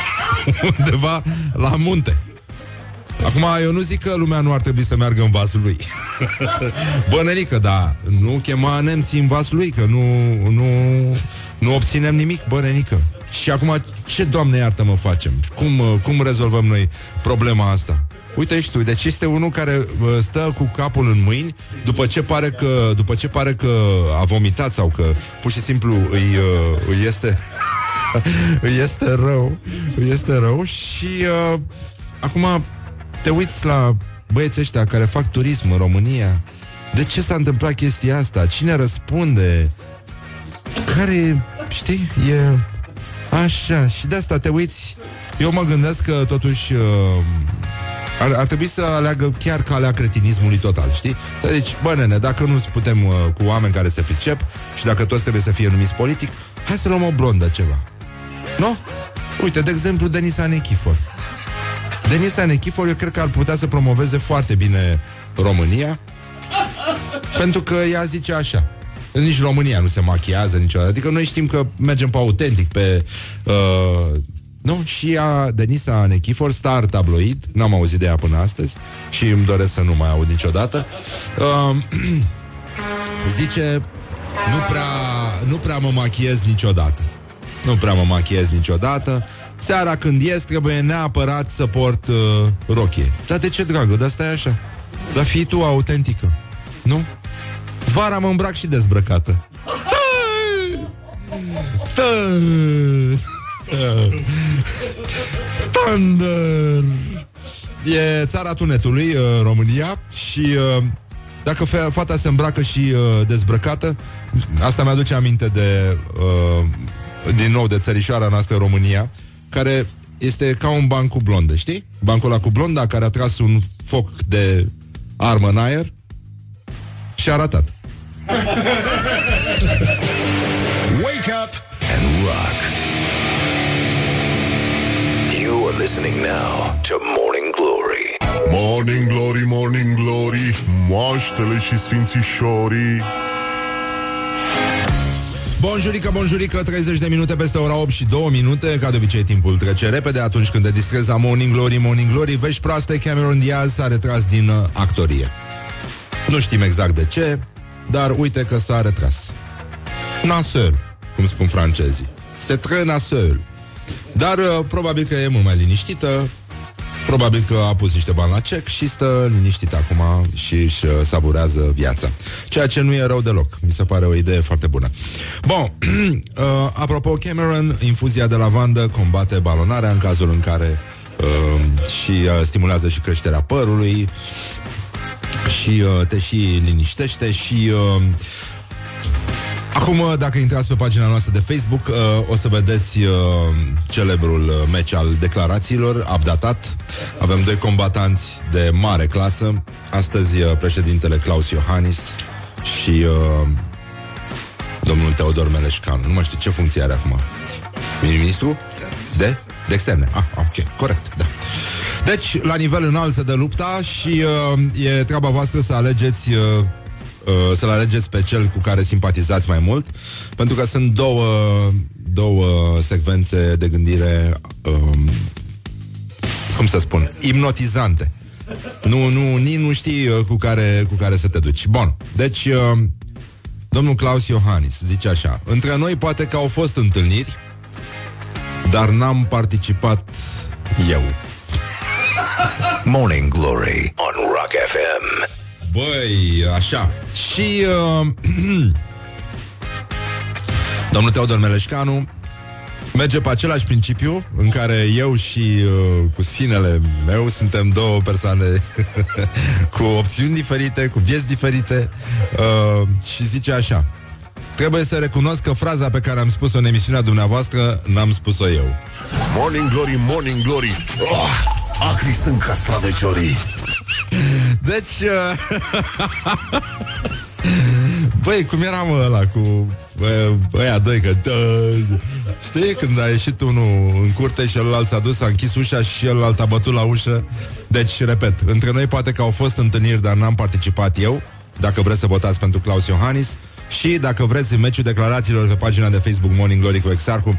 undeva la munte. Acum, eu nu zic că lumea nu ar trebui să meargă în vasul lui. Bănărică, da, nu chema nemții în vasul lui, că nu, nu, nu obținem nimic, bănărică. Și acum, ce, Doamne iartă-mă, facem? Cum, uh, cum rezolvăm noi problema asta? Uite și tu, deci este unul care uh, stă cu capul în mâini după ce pare că, după ce pare că a vomitat sau că pur și simplu îi, uh, îi este îi este rău, îi este rău și uh, acum te uiți la băieții ăștia care fac turism în România. De ce s-a întâmplat chestia asta? Cine răspunde? Care, știi, e Așa, și de asta te uiți Eu mă gândesc că totuși uh, ar, ar trebui să aleagă chiar calea cretinismului total, știi? Deci, bă, nene, dacă nu putem uh, cu oameni care se pricep și dacă toți trebuie să fie numiți politic, hai să luăm o blondă ceva. Nu? Uite, de exemplu, Denisa Nechifor. Denisa Nechifor, eu cred că ar putea să promoveze foarte bine România, pentru că ea zice așa. Nici România nu se machiază niciodată. Adică noi știm că mergem pe autentic, pe... Uh, nu? Și ea, Denisa Nechifor, star tabloid, n-am auzit de ea până astăzi și îmi doresc să nu mai aud niciodată. Uh, zice, nu prea, nu prea mă machiez niciodată. Nu prea mă machiez niciodată. Seara când ies trebuie neapărat să port uh, rochie. Dar de ce, dragă? Dar stai așa. Dar fii tu autentică. Nu? Vara mă îmbrac și dezbrăcată. Thunder! E țara tunetului, uh, România Și uh, dacă fe- fata se îmbracă și uh, dezbrăcată Asta mi-aduce aminte de uh, Din nou de țărișoara noastră România Care este ca un ban cu blonde, știi? Bancul ăla cu blonda care a tras un foc de armă în aer Și a ratat Wake up and rock. You are listening now to Morning Glory. Morning Glory, Morning Glory Moaștele și sfințișorii Bonjurică, bonjurică, 30 de minute peste ora 8 și 2 minute. Ca de obicei timpul trece repede Atunci când te distrezi la Morning Glory, Morning Glory Vești proaste, Cameron Diaz s-a retras din uh, actorie. Nu știm exact de ce Dar uite că s-a retras. Nasel, cum spun francezii. Se tre nasel Dar uh, probabil că e mult mai liniștită Probabil că a pus niște bani la cec și stă liniștit acum și își uh, savurează viața. Ceea ce nu e rău deloc. Mi se pare o idee foarte bună. Bun, uh, apropo, Cameron, infuzia de lavandă combate balonarea în cazul în care uh, și uh, stimulează și creșterea părului și uh, te și liniștește și uh, Acum, uh, dacă intrați pe pagina noastră de Facebook, uh, o să vedeți uh, celebrul uh, meci al declarațiilor, updatat. Avem doi combatanți de mare clasă. Astăzi, uh, președintele Claus Iohannis și uh, domnul Teodor Meleșcan. Nu mai știu ce funcție are acum. Ministru? De? De externe. Ah, ok, corect, da. Deci, la nivel înalt se dă lupta și uh, e treaba voastră să alegeți uh, uh, să-l alegeți pe cel cu care simpatizați mai mult, pentru că sunt două, două secvențe de gândire, um, cum să spun, imnotizante. Nu, nu, nici nu știi uh, cu care, cu care să te duci. Bun, deci, uh, domnul Claus Iohannis zice așa, între noi poate că au fost întâlniri, dar n-am participat eu. Morning Glory on Rock FM. Băi, așa. Și uh, domnul Teodor Meleșcanu merge pe același principiu în care eu și uh, cu sinele meu suntem două persoane cu opțiuni diferite, cu vieți diferite uh, și zice așa. Trebuie să recunosc că fraza pe care am spus-o în emisiunea dumneavoastră n-am spus-o eu. Morning Glory, Morning Glory oh, Acri sunt castraveciorii Deci, uh, băi, cum era mă ăla cu bă, ăia doi că dă, știi când a ieșit unul în curte și celălalt s-a dus, a închis ușa și celălalt a bătut la ușă. Deci, repet, între noi poate că au fost întâlniri, dar n-am participat eu. Dacă vreți să votați pentru Claus Iohannis și dacă vreți în meciul declarațiilor pe pagina de Facebook Morning Glory cu Exarhu,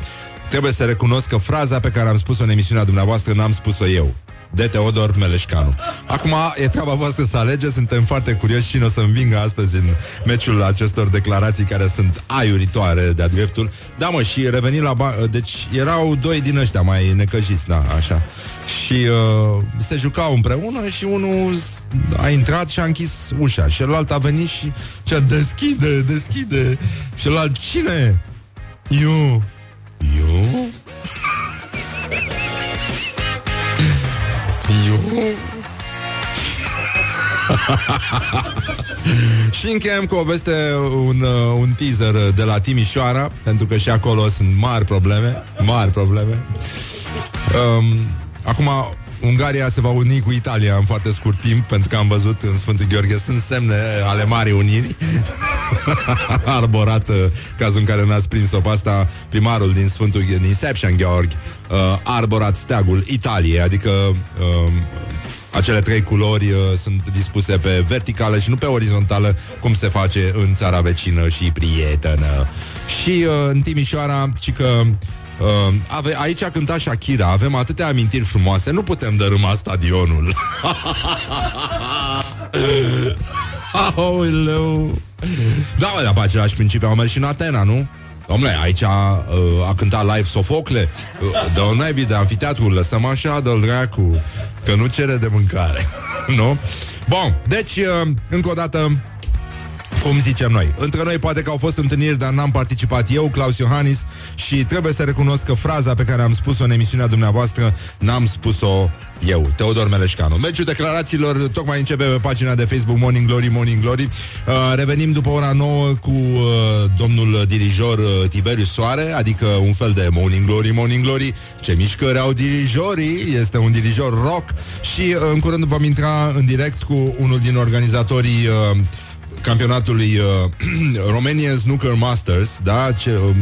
trebuie să recunosc că fraza pe care am spus-o în emisiunea dumneavoastră n-am spus-o eu de Teodor Meleșcanu. Acum e treaba voastră să alegeți, suntem foarte curioși cine o să învingă astăzi în meciul acestor declarații care sunt aiuritoare de-a dreptul. Da, mă, și revenind la... Ba- deci erau doi din ăștia mai necăjiți, da, așa. Și uh, se jucau împreună și unul s- a intrat și a închis ușa. Și celălalt a venit și ce deschide, deschide. Și celălalt, cine? Eu. Eu? Eu? și încheiem cu o veste, un, uh, un teaser de la Timișoara, pentru că și acolo sunt mari probleme, mari probleme. Um, acum, Ungaria se va uni cu Italia în foarte scurt timp, pentru că am văzut în Sfântul Gheorghe sunt semne ale Marii Uniri. Arborat uh, cazul în care n-ați prins-o pe asta, primarul din Sfântul Ghe- din Sepsian Gheorghe, uh, a arborat steagul Italiei, adică uh, acele trei culori uh, sunt dispuse pe verticală și nu pe orizontală, cum se face în țara vecină și prietenă. Și uh, în Timișoara, ci că Uh, ave, aici a cântat Shakira Avem atâtea amintiri frumoase Nu putem dărâma stadionul Aoleu Da, mă, dar pe același principiu Am mers și în Atena, nu? Domnule, aici uh, a cântat live Sofocle uh, Dă-o naibii de anfiteatru Lăsăm așa, dă dracu Că nu cere de mâncare Nu? Bun, deci, uh, încă o dată cum zicem noi. Între noi poate că au fost întâlniri, dar n-am participat eu, Claus Iohannis și trebuie să recunosc că fraza pe care am spus-o în emisiunea dumneavoastră n-am spus-o eu, Teodor Meleșcanu. Meciul declarațiilor tocmai începe pe pagina de Facebook Morning Glory, Morning Glory. Uh, revenim după ora 9 cu uh, domnul dirijor uh, Tiberius Soare, adică un fel de Morning Glory, Morning Glory. Ce mișcări au dirijorii? Este un dirijor rock și uh, în curând vom intra în direct cu unul din organizatorii uh, campionatului uh, Romania Snooker Masters, da? Ce, um,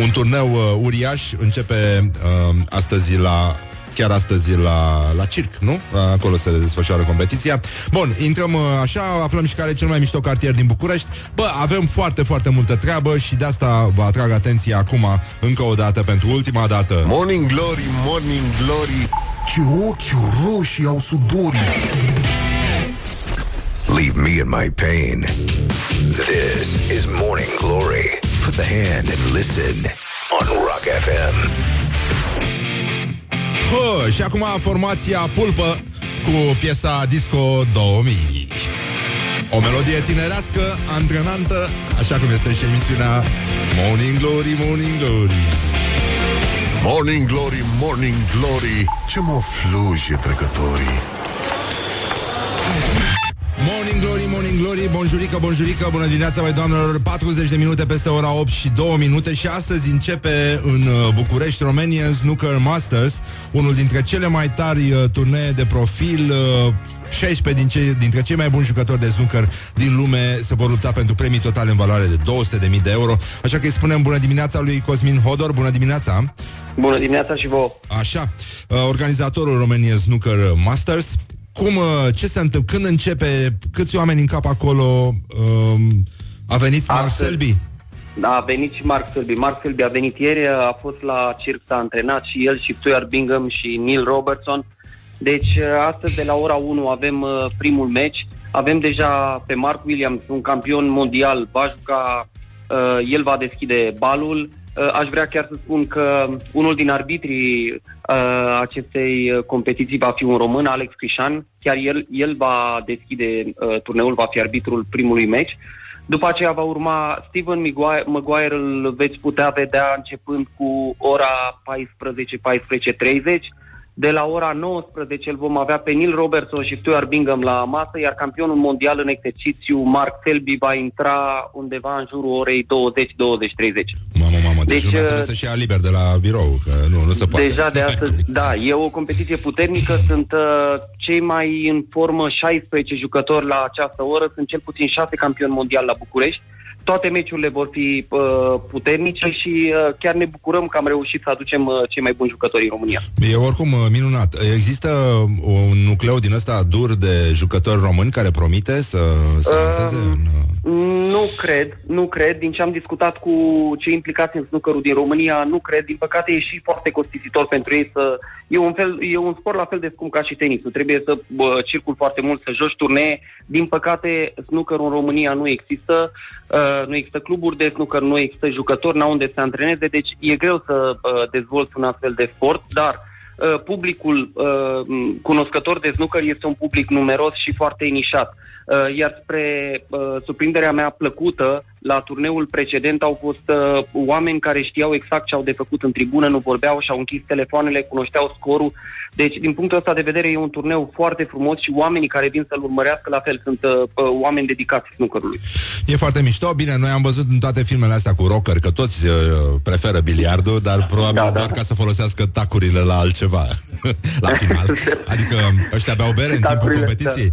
un turneu uh, uriaș începe uh, astăzi la chiar astăzi la, la circ, nu? Acolo se desfășoară competiția. Bun, intrăm uh, așa, aflăm și care e cel mai mișto cartier din București. Bă, avem foarte, foarte multă treabă și de asta vă atrag atenția acum, încă o dată, pentru ultima dată. Morning Glory, Morning Glory Ce ochi roșii au sudorii Leave me in my pain. This is Morning Glory. Put the hand and listen on Rock FM. Hă, și acum formația Pulpă cu piesa Disco 2000. O melodie tinerească, antrenantă, așa cum este și emisiunea Morning Glory, Morning Glory. Morning Glory, Morning Glory Ce mă fluje trecătorii Morning Glory, Morning Glory, bonjurică, bonjurică, bună dimineața, mai doamnelor, 40 de minute peste ora 8 și 2 minute și astăzi începe în uh, București Romanian Snooker Masters, unul dintre cele mai tari uh, turnee de profil, uh, 16 din cei, dintre cei mai buni jucători de snooker din lume se vor lupta pentru premii totale în valoare de 200.000 de euro. Așa că îi spunem bună dimineața lui Cosmin Hodor, bună dimineața! Bună dimineața și vouă! Așa, uh, organizatorul Romanian Snooker Masters, cum, uh, ce se întâmplă, când începe, câți oameni în cap acolo, um, a venit Mark Astăzi. Selby? Da, a venit și Mark Selby. Mark Selby a venit ieri, a fost la circ, s-a antrenat și el și Stuart Bingham și Neil Robertson. Deci uh, astăzi de la ora 1 avem uh, primul meci. Avem deja pe Mark Williams, un campion mondial, va juca, uh, el va deschide balul. Uh, aș vrea chiar să spun că unul din arbitrii uh, acestei uh, competiții va fi un român, Alex Crișan. Chiar el, el va deschide uh, turneul, va fi arbitrul primului meci. După aceea va urma Steven Maguire, Maguire îl veți putea vedea începând cu ora 14-14.30. De la ora 19 îl vom avea pe Neil Robertson și Stuart Bingham la masă, iar campionul mondial în exercițiu, Mark Selby, va intra undeva în jurul orei 20-20-30. Mamă, mamă, deci, Deci, deci lumea uh, trebuie să-și ia liber de la birou, că nu, nu se poate. Deja de astăzi, da, e o competiție puternică, sunt uh, cei mai în formă 16 jucători la această oră, sunt cel puțin 6 campioni mondiali la București. Toate meciurile vor fi uh, puternice și uh, chiar ne bucurăm că am reușit să aducem uh, cei mai buni jucători în România. E oricum uh, minunat. Există un nucleu din ăsta dur de jucători români care promite să se lanseze în... uh, Nu cred, nu cred. Din ce am discutat cu cei implicați în snookerul din România, nu cred. Din păcate e și foarte costisitor pentru ei să... E un, fel, e un sport la fel de scump ca și tenisul. Trebuie să bă, circul foarte mult, să joci turnee. Din păcate, snookerul în România nu există. Uh, nu există cluburi de snooker, nu există jucători, n-au unde să se antreneze. Deci e greu să uh, dezvolți un astfel de sport, dar uh, publicul uh, m, cunoscător de snooker este un public numeros și foarte inișat. Uh, iar spre uh, surprinderea mea plăcută, la turneul precedent au fost uh, oameni care știau exact ce au de făcut în tribună, nu vorbeau și-au închis telefoanele, cunoșteau scorul. Deci, din punctul ăsta de vedere, e un turneu foarte frumos și oamenii care vin să-l urmărească la fel sunt uh, uh, oameni dedicați snookerului. E foarte mișto. Bine, noi am văzut în toate filmele astea cu rocker că toți uh, preferă biliardul, dar probabil Da, da, da. doar ca să folosească tacurile la altceva la final. Adică ăștia beau bere în timpul Tacurile, competiției.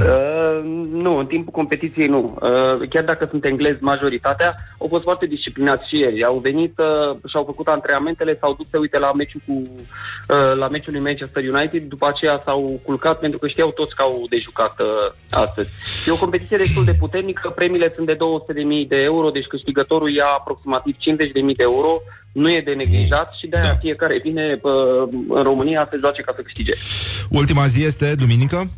Uh, nu, în timpul competiției nu. Uh, chiar dacă sunt englezi majoritatea, au fost foarte disciplinați și ieri. Au venit uh, și-au făcut antrenamentele, s-au dus să uite la meciul cu uh, la meciul lui Manchester United, după aceea s-au culcat pentru că știau toți că au de jucat uh, astăzi. E o competiție destul de puternică, premiile sunt de 200.000 de euro, deci câștigătorul ia aproximativ 50.000 de euro, nu e de neglijat și de-aia Da. fiecare vine uh, în România să joace ca să câștige. Ultima zi este duminică.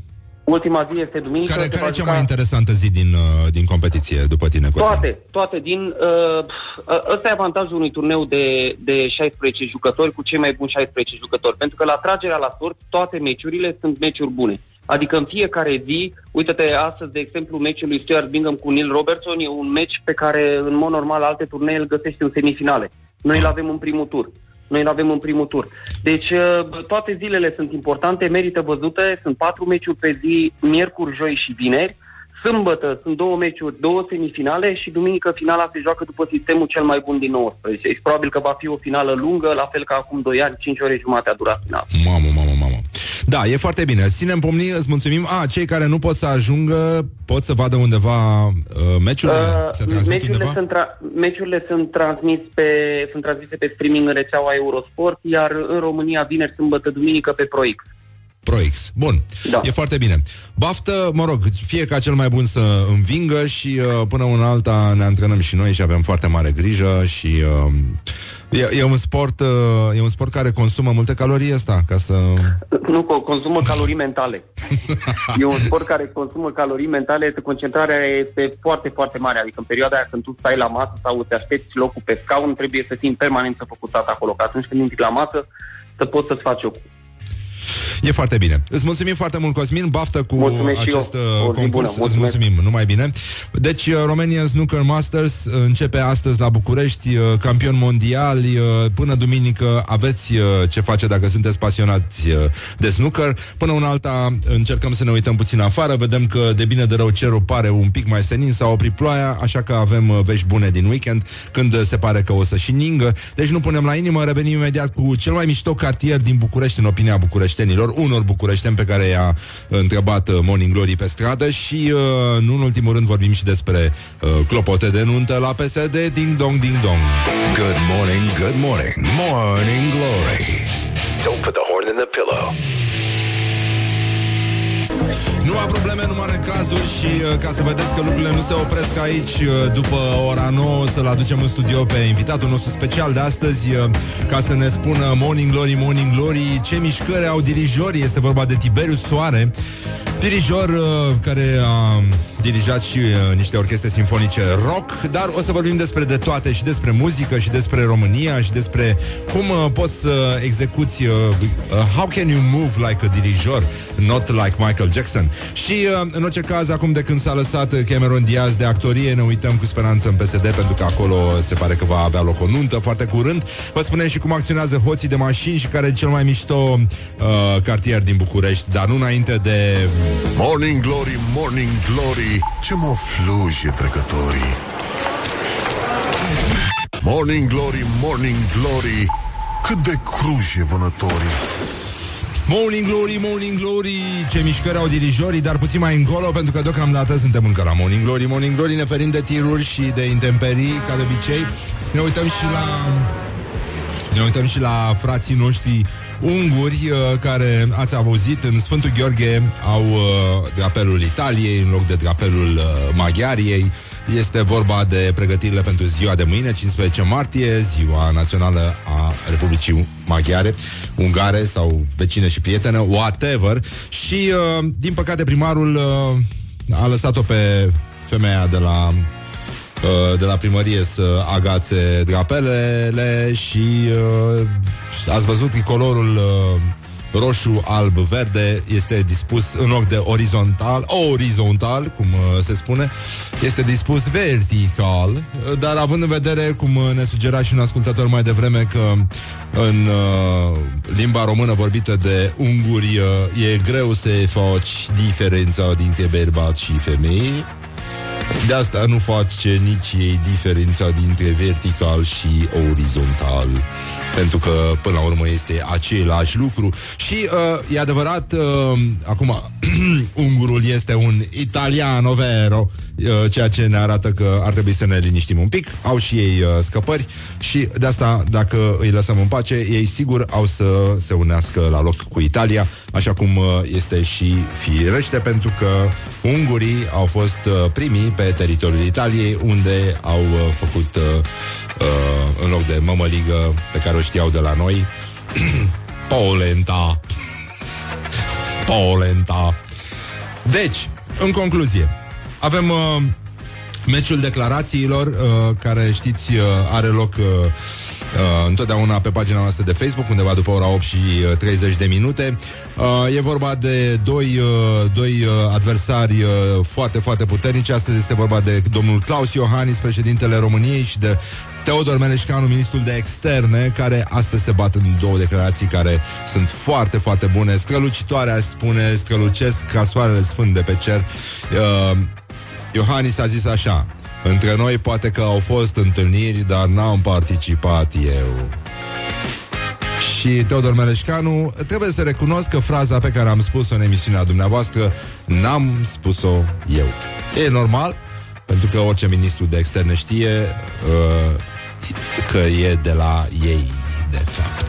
Ultima zi este duminică. Care, se care va e cea juca- mai interesantă zi din, uh, din competiție, după tine, Cosmin? Toate, toate din... Uh, uh, ăsta e avantajul unui turneu de, de 16 jucători cu cei mai buni 16 jucători. Pentru că la tragerea la sort, toate meciurile sunt meciuri bune. Adică în fiecare zi, uite-te astăzi, de exemplu, meciul lui Stuart Bingham cu Neil Robertson e un meci pe care, în mod normal, alte turnee îl găsești în semifinale. Noi îl avem în primul tur. Noi îl avem în primul tur. Deci uh, toate zilele sunt importante, merită văzute, sunt patru meciuri pe zi, miercuri, joi și vineri. Sâmbătă sunt două meciuri, două semifinale și duminică finala se joacă după sistemul cel mai bun din 19. Deci probabil că va fi o finală lungă, la fel ca acum 2 ani, 5 ore jumate a durat finala. Mamă, mamă, mamă. Da, e foarte bine. Ținem pomni, îți mulțumim. A, cei care nu pot să ajungă, pot să vadă undeva uh, meciurile? Uh, se transmit meciurile, undeva? sunt tra- meciurile sunt, transmis pe, sunt transmise pe streaming în rețeaua Eurosport, iar în România vineri, sâmbătă, duminică pe ProX. ProX. Bun. Da. E foarte bine. Baftă, mă rog, fie ca cel mai bun să învingă și uh, până una alta ne antrenăm și noi și avem foarte mare grijă și uh, e, e, un sport, uh, e un sport care consumă multe calorii ăsta, ca să... Nu, co- consumă calorii mentale. e un sport care consumă calorii mentale, concentrarea este foarte, foarte mare. Adică în perioada aia când tu stai la masă sau te aștepți locul pe scaun, trebuie să fii în permanență făcutat acolo, că atunci când intri la masă, să poți să-ți faci o E foarte bine. Îți mulțumim foarte mult, Cosmin. Baftă cu Mulțumesc și eu. acest uh, O zi concurs. bună, Îți mulțumesc. mulțumim. Numai bine. Deci, uh, Romania Snooker Masters uh, începe astăzi la București, uh, campion mondial. uh, Până duminică aveți uh, ce face dacă sunteți pasionați uh, de snooker. Până una alta încercăm să ne uităm puțin afară. Vedem că de bine de rău cerul pare un pic mai senin, s-a oprit ploaia, așa că avem uh, vești bune din weekend, când uh, se pare că o să și ningă. Deci nu punem la inimă, revenim imediat cu cel mai mișto cartier din București, în opinia bucureștenilor, unor bucureșteni pe care i-a întrebat uh, Morning Glory pe stradă și, uh, nu în ultimul rând, vorbim și despre uh, clopote de nuntă la PSD, ding dong, ding dong. Good morning, good morning, morning glory. Don't put the horn in the pillow. Nu am probleme, nu mare cazuri și uh, ca să vedeți că lucrurile nu se opresc aici uh, după ora 9 să-l aducem în studio pe invitatul nostru special de astăzi uh, ca să ne spună Morning Glory, Morning Glory ce mișcări au dirijorii. Este vorba de Tiberius Soare, dirijor uh, care a dirijat și uh, niște orchestre simfonice rock, dar o să vorbim despre de toate și despre muzică și despre România și despre cum uh, poți să execuți uh, uh, how can you move like a dirijor, not like Michael Jackson. Și uh, în orice caz, acum de când s-a lăsat Cameron Diaz de actorie, ne uităm cu speranță în PSD pentru că acolo se pare că va avea loc o nuntă foarte curând. Vă spunem și cum acționează hoții de mașini și care e cel mai mișto uh, cartier din București, dar nu înainte de Morning Glory, Morning Glory. Ce mă fluje trecătorii. Morning Glory, Morning Glory. Cât de cruji e vânătorii Morning Glory, Morning Glory Ce mișcări au dirijorii, dar puțin mai încolo Pentru că deocamdată suntem încă la Morning Glory Morning Glory ne ferim de tiruri și de intemperii Ca de obicei Ne uităm și la ne uităm și la frații noștri unguri uh, care, ați auzit, în Sfântul Gheorghe au uh, drapelul Italiei în loc de drapelul uh, Maghiariei. Este vorba de pregătirile pentru ziua de mâine, 15 martie, ziua națională a Republicii Maghiare, Ungare sau vecine și prietenă, whatever. Și, uh, din păcate, primarul uh, a lăsat-o pe femeia de la uh, de la primărie să agațe drapelele și uh, ați văzut că colorul uh, roșu, alb, verde este dispus în loc de orizontal, orizontal, cum uh, se spune, este dispus vertical, uh, dar având în vedere, cum uh, ne sugera și un ascultător mai devreme, că în uh, limba română vorbită de unguri uh, e greu să faci diferența dintre bărbați și femei, de asta nu face nici ei diferența dintre vertical și orizontal. Pentru că, până la urmă, este același lucru. Și uh, e adevărat, uh, acum, ungurul este un italiano vero, uh, ceea ce ne arată că ar trebui să ne liniștim un pic. Au și ei uh, scăpări și de asta, dacă îi lăsăm în pace, ei sigur au să se unească la loc cu Italia, așa cum uh, este și firește, pentru că ungurii au fost uh, primii pe teritoriul Italiei, unde au uh, făcut, uh, uh, în loc de mămăligă pe care o știau de la noi, polenta. Polenta. Deci, în concluzie, avem uh, meciul declarațiilor, uh, care știți uh, are loc uh, uh, întotdeauna pe pagina noastră de Facebook, undeva după ora 8 și uh, 30 de minute. Uh, e vorba de doi, uh, doi uh, adversari uh, foarte, foarte puternici. Astăzi este vorba de domnul Claus Iohannis, președintele României și de Teodor Meleșcanu, ministrul de externe, care astăzi se bat în două declarații care sunt foarte, foarte bune. Strălucitoare, aș spune, strălucesc ca soarele sfânt de pe cer. Uh, Iohannis a zis așa, între noi poate că au fost întâlniri, dar n-am participat eu. Și Teodor Meleșcanu, trebuie să recunosc că fraza pe care am spus-o în emisiunea dumneavoastră, n-am spus-o eu. E normal, pentru că orice ministru de externe știe uh, că e de la ei, de fapt.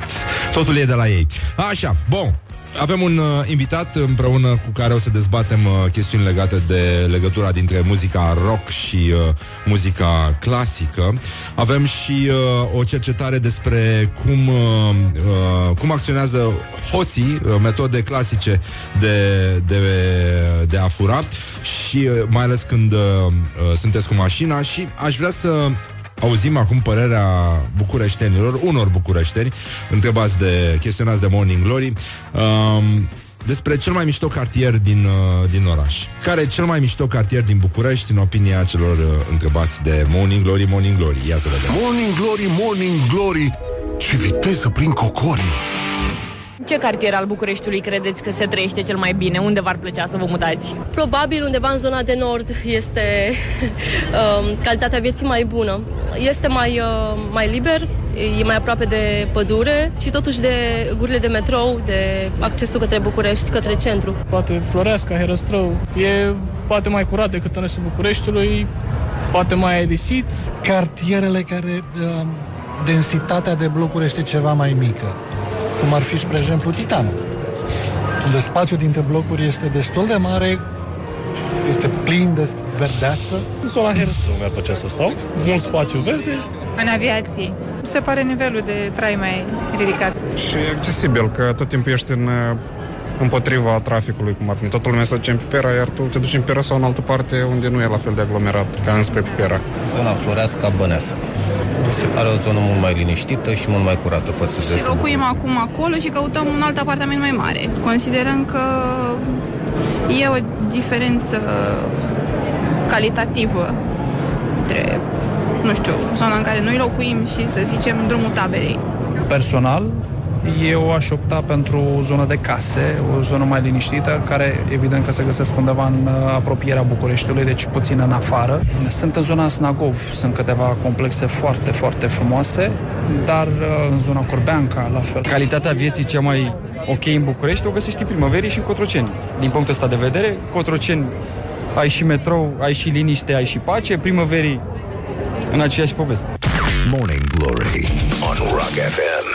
Totul e de la ei. Așa, bun. Avem un uh, invitat împreună cu care o să dezbatem uh, chestiuni legate de legătura dintre muzica rock și uh, muzica clasică. Avem și uh, o cercetare despre cum, uh, uh, cum acționează hoții, uh, metode clasice de, de, de a fura și uh, mai ales când uh, uh, sunteți cu mașina și aș vrea să auzim acum părerea bucureștenilor, unor bucureșteni, întrebați de, chestionați de Morning Glory, um, despre cel mai mișto cartier din, uh, din oraș. Care e cel mai mișto cartier din București, în opinia celor uh, întrebați de Morning Glory, Morning Glory. Ia să vedem. Morning Glory, Morning Glory Ce viteză prin cocorii Ce cartier al Bucureștiului credeți că se trăiește cel mai bine? Unde v-ar plăcea să vă mutați? Probabil undeva în zona de nord este um, calitatea vieții mai bună. Este mai, uh, mai liber, e mai aproape de pădure și totuși de gurile de metrou, de accesul către București, către centru. Poate Floreasca, Herăstrău, e poate mai curat decât în restul Bucureștiului, poate mai aerisit. Cartierele care uh, densitatea de blocuri este ceva mai mică, cum ar fi, spre exemplu, Titanul, unde spațiul dintre blocuri este destul de mare, este plin de verdeață. În zona Herăstrău mi-ar plăcea să stau, mult spațiu verde. În aviație. Se pare nivelul de trai mai ridicat. Și e accesibil, că tot timpul ești în, uh, împotriva traficului, cum ar fi. Toată lumea să duce în Pipera, iar tu te duci în Pipera sau în altă parte unde nu e la fel de aglomerat ca înspre Pipera. Zona Floreasca Băneasa. Mi se pare o zonă mult mai liniștită și mult mai curată față de Și restul locuim acum acolo și căutăm un alt apartament mai mare. Considerăm că e o diferență calitativă între, nu știu, zona în care noi locuim și, să zicem, drumul taberei. Personal, eu aș opta pentru o zonă de case, o zonă mai liniștită, care evident că se găsesc undeva în uh, apropierea Bucureștiului, deci puțin în afară. Sunt în zona Snagov, sunt câteva complexe foarte, foarte frumoase, dar uh, în zona Corbeanca, la fel. Calitatea vieții cea mai ok în București o găsești în primăverii și în Cotroceni. Din punctul ăsta de vedere, Cotroceni ai și metrou, ai și liniște, ai și pace, primăverii în aceeași poveste. Morning Glory on Rock FM.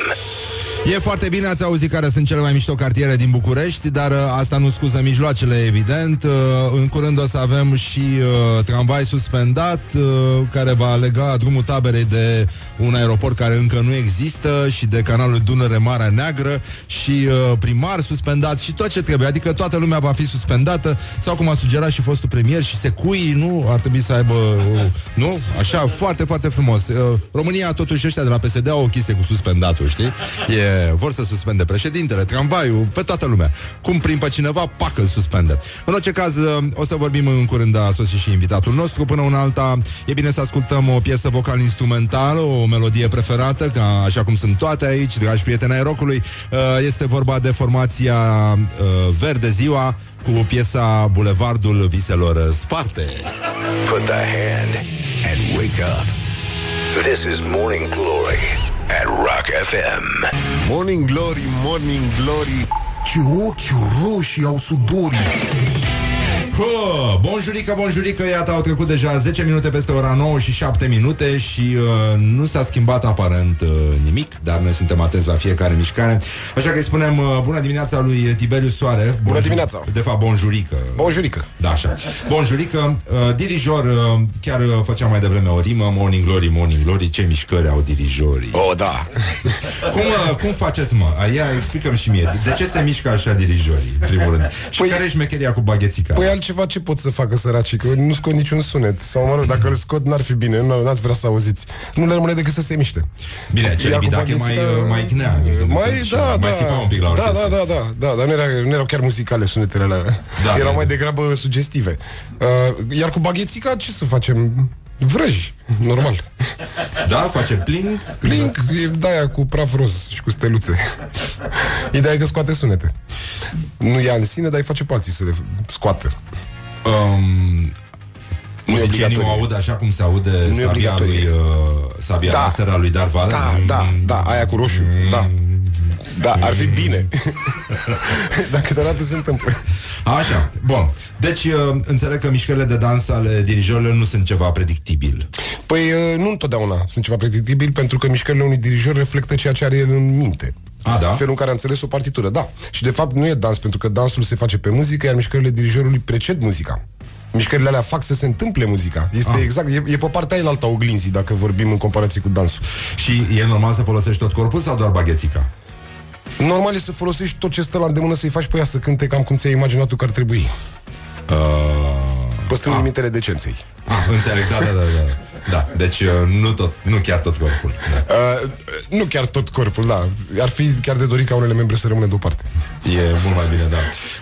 E foarte bine, ați auzit care sunt cele mai mișto cartiere din București, dar uh, asta nu scuză mijloacele, evident. Uh, în curând o să avem și uh, tramvai suspendat, uh, care va lega drumul taberei de un aeroport care încă nu există și de canalul Dunăre Marea Neagră și uh, primar suspendat și tot ce trebuie. Adică toată lumea va fi suspendată sau cum a sugerat și fostul premier și secui, nu? Ar trebui să aibă, uh, nu? Așa, foarte, foarte frumos. Uh, România, totuși, ăștia de la PSD au o chestie cu suspendatul, știi? E vor să suspende președintele, tramvaiul, pe toată lumea. Cum prin pe cineva, pac, îl suspendă. În orice caz, uh, o să vorbim în curând, a sosit și invitatul nostru. Până una alta, e bine să ascultăm o piesă vocal-instrumentală, o melodie preferată, ca așa cum sunt toate aici, dragi prieteni ai rockului. Uh, Este vorba de formația uh, Verde Ziua, cu piesa Bulevardul Viselor Sparte. Put the hand and wake up. This is Morning Glory at Rock FM. Morning Glory, Morning Glory Ce ochi roșii au sudorii Hă, bonjurică, bonjurică, iată, au trecut deja 10 minute peste ora 9 și 7 minute și uh, nu s-a schimbat aparent uh, nimic, dar noi suntem atenți la fiecare mișcare. Așa că îi spunem uh, bună dimineața lui Tiberiu Soare. Bună dimineața. De fapt, bonjurică. Bonjurică. Da, așa. Bonjurică, uh, dirijor, uh, chiar uh, făceam mai devreme o rimă, Morning Glory, Morning Glory, ce mișcări au dirijorii. Oh, da. cum, uh, cum faceți, mă? Aia explică și mie. De ce se mișcă așa dirijorii, în primul rând? Și păi, care e șmecheria cu baghețica? Păi altceva ce pot să facă săracii? Că nu scot niciun sunet. Sau, mă rog, dacă îl scot, n-ar fi bine. Nu, n-ați vrea să auziți. Nu le rămâne decât să se miște. Bine, ce bidac e mai, uh, mai gnea. Mai, da, mai da. un pic la da, orchestră. da, da, da, da, dar nu, era, nu erau chiar muzicale sunetele alea. Da, erau da. mai degrabă sugestive. Uh, iar cu baghețica, ce să facem? Vrăji, normal. Da, face pling. Plink, e de-aia cu praf roz și cu steluțe. Ideea e că scoate sunete. Nu ia în sine, dar îi face pe alții să le scoată. Um, Muzicienii obligatoriu. o aud așa cum se aude Nu e sabia obligatoriu. lui uh, sabia Da. laser a lui Darth Vader. Da, da, da, aia cu roșu, da. Da, ar fi bine. Dar câteodată se întâmplă. Așa, bun. Deci, uh, înțeleg că mișcările de dans ale dirijorilor nu sunt ceva predictibil. Păi uh, nu întotdeauna sunt ceva predictibil pentru că mișcările unui dirijor reflectă ceea ce are el în minte. A, da? Felul în care a înțeles o partitură, da. Și de fapt nu e dans, pentru că dansul se face pe muzică, iar mișcările dirijorului preced muzica. Mișcările alea fac să se întâmple muzica. Este Ah. exact, e, e pe partea aia alta oglinzii, dacă vorbim în comparație cu dansul. Și e normal să folosești tot corpul sau doar baghetica? Normal e să folosești tot ce stă la îndemână să-i faci pe ea să cânte cam cum ți-ai imaginat tu că ar trebui. Uh... Păstrând limitele decenței. Ah, înțeleg, da, da, da, da. Da, deci uh, nu, tot, nu chiar tot corpul. Da. Uh, nu chiar tot corpul, da. Ar fi chiar de dorit ca unele membre să rămână deoparte. E mult mai bine, da.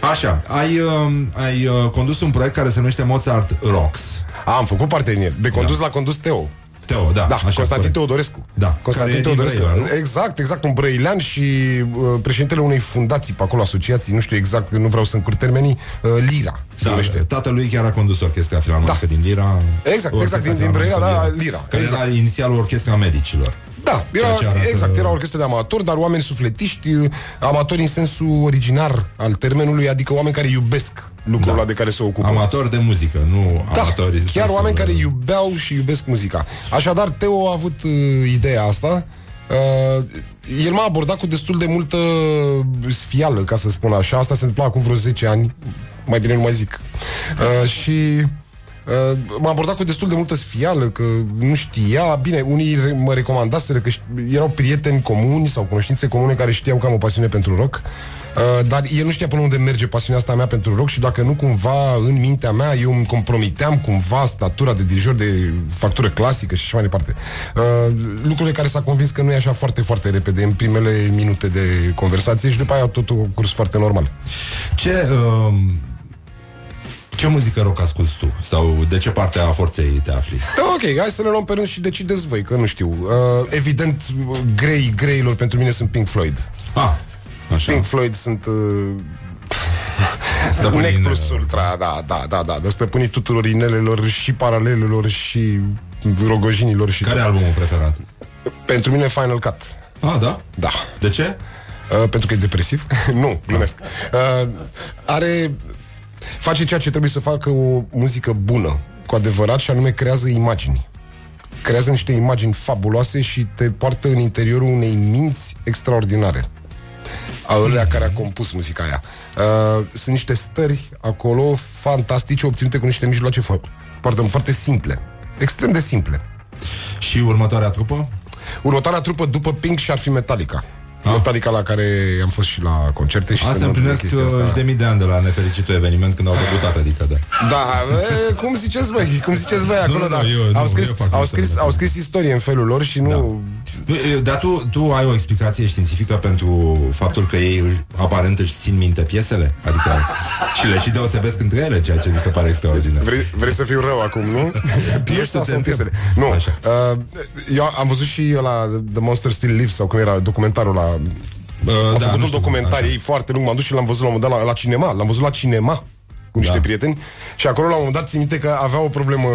Așa, ai, uh, ai uh, condus un proiect care se numește Mozart Rocks. A, am făcut parte din el. De condus la condus Teo. Teo, da. Da, așa Constantin corect. Teodorescu. Da, Constantin care e din Teodorescu. Brăila, nu? exact, exact, un brăilean și uh, președintele unei fundații pe acolo, asociații, nu știu exact, nu vreau să încurc termenii, uh, Lira se Da, numește. tatălui chiar a condus orchestra filarmonică din Lira. Exact, Orchestra exact, din- din filarmonică Brăila, da, Lira. Care Exact. era inițial o orchestra medicilor. Da, Ceea ce era, arată- exact, era o orchestră de amatori, dar oameni sufletiști, uh, amatori în sensul originar al termenului, adică oameni care iubesc lucrul ăla de care se ocupă. Amatori de muzică, nu Da, amatori. în chiar sensul, oameni care uh, iubeau și iubesc muzica. Așadar, Teo a avut uh, ideea asta. Uh, el m-a abordat cu destul de multă sfială, ca să spun așa. Asta se întâmpla acum vreo 10 ani. Mai bine nu mai zic. Uh, și uh, m-a abordat cu destul de multă sfială, că nu știa. Bine, unii re- mă recomandaseră că ș- erau prieteni comuni sau cunoștințe comune care știau că am o pasiune pentru rock. Uh, dar el nu știa până unde merge pasiunea asta a mea pentru rock și dacă nu cumva în mintea mea eu îmi compromiteam cumva statura de dirijor de factură clasică și așa mai departe. Uh, lucrurile care s-a convins că nu e așa foarte, foarte repede în primele minute de conversație și după aia totul a curs foarte normal. Ce, uh, ce muzică rock asculti tu? Sau de ce parte a forței te afli? Da, ok, hai să le luăm pe rând și decideți voi, că nu știu. Uh, evident, grei, greilor pentru mine sunt Pink Floyd. Ah, așa. Pink Floyd sunt... Uh, Stăpânind, Nec plus ultra, da, da, da, da, de stăpânii tuturor inelelor și paralelelor și rogojinilor și... Care e albumul preferat? Pentru mine Final Cut. Ah, da? Da. De ce? Uh, pentru că e depresiv? nu, glumesc. Uh, are... Face ceea ce trebuie să facă o muzică bună, cu adevărat, și anume creează imagini. Creează niște imagini fabuloase și te poartă în interiorul unei minți extraordinare. A ălea care a compus muzica aia. Uh, sunt niște stări acolo fantastice, obținute cu niște mijloace fo- foarte, foarte simple. Extrem de simple. Și următoarea trupă? Următoarea trupă după Pink și ar fi Metallica. Metallica la care am fost și la concerte și Asta se împlinesc chestia asta. 80 de mii de ani de la nefericitul eveniment când au debutat, adică da. Da, e, cum ziceți voi, cum ziceți voi acolo, nu, da. eu- au, nu, scris, eu fac au, asta, scris, da. au scris istorie în felul lor și nu... Nu, Dar tu, tu ai o explicație științifică pentru faptul că ei își- aparent își țin minte piesele? Adică și le și deosebesc între ele, ceea ce mi se pare extraordinar. Vrei, vrei să fiu rău acum, nu? Piesa te sau întreb. piesele? Nu. Uh, eu am văzut și la The Monster Still Lives sau cum era documentarul la... Uh, am da, făcut nu un știu, documentar așa. ei foarte lung, m-am dus și l-am văzut la un moment dat la, la cinema, l-am văzut la cinema cu niște Da. prieteni și acolo la un moment dat țin minte că avea o problemă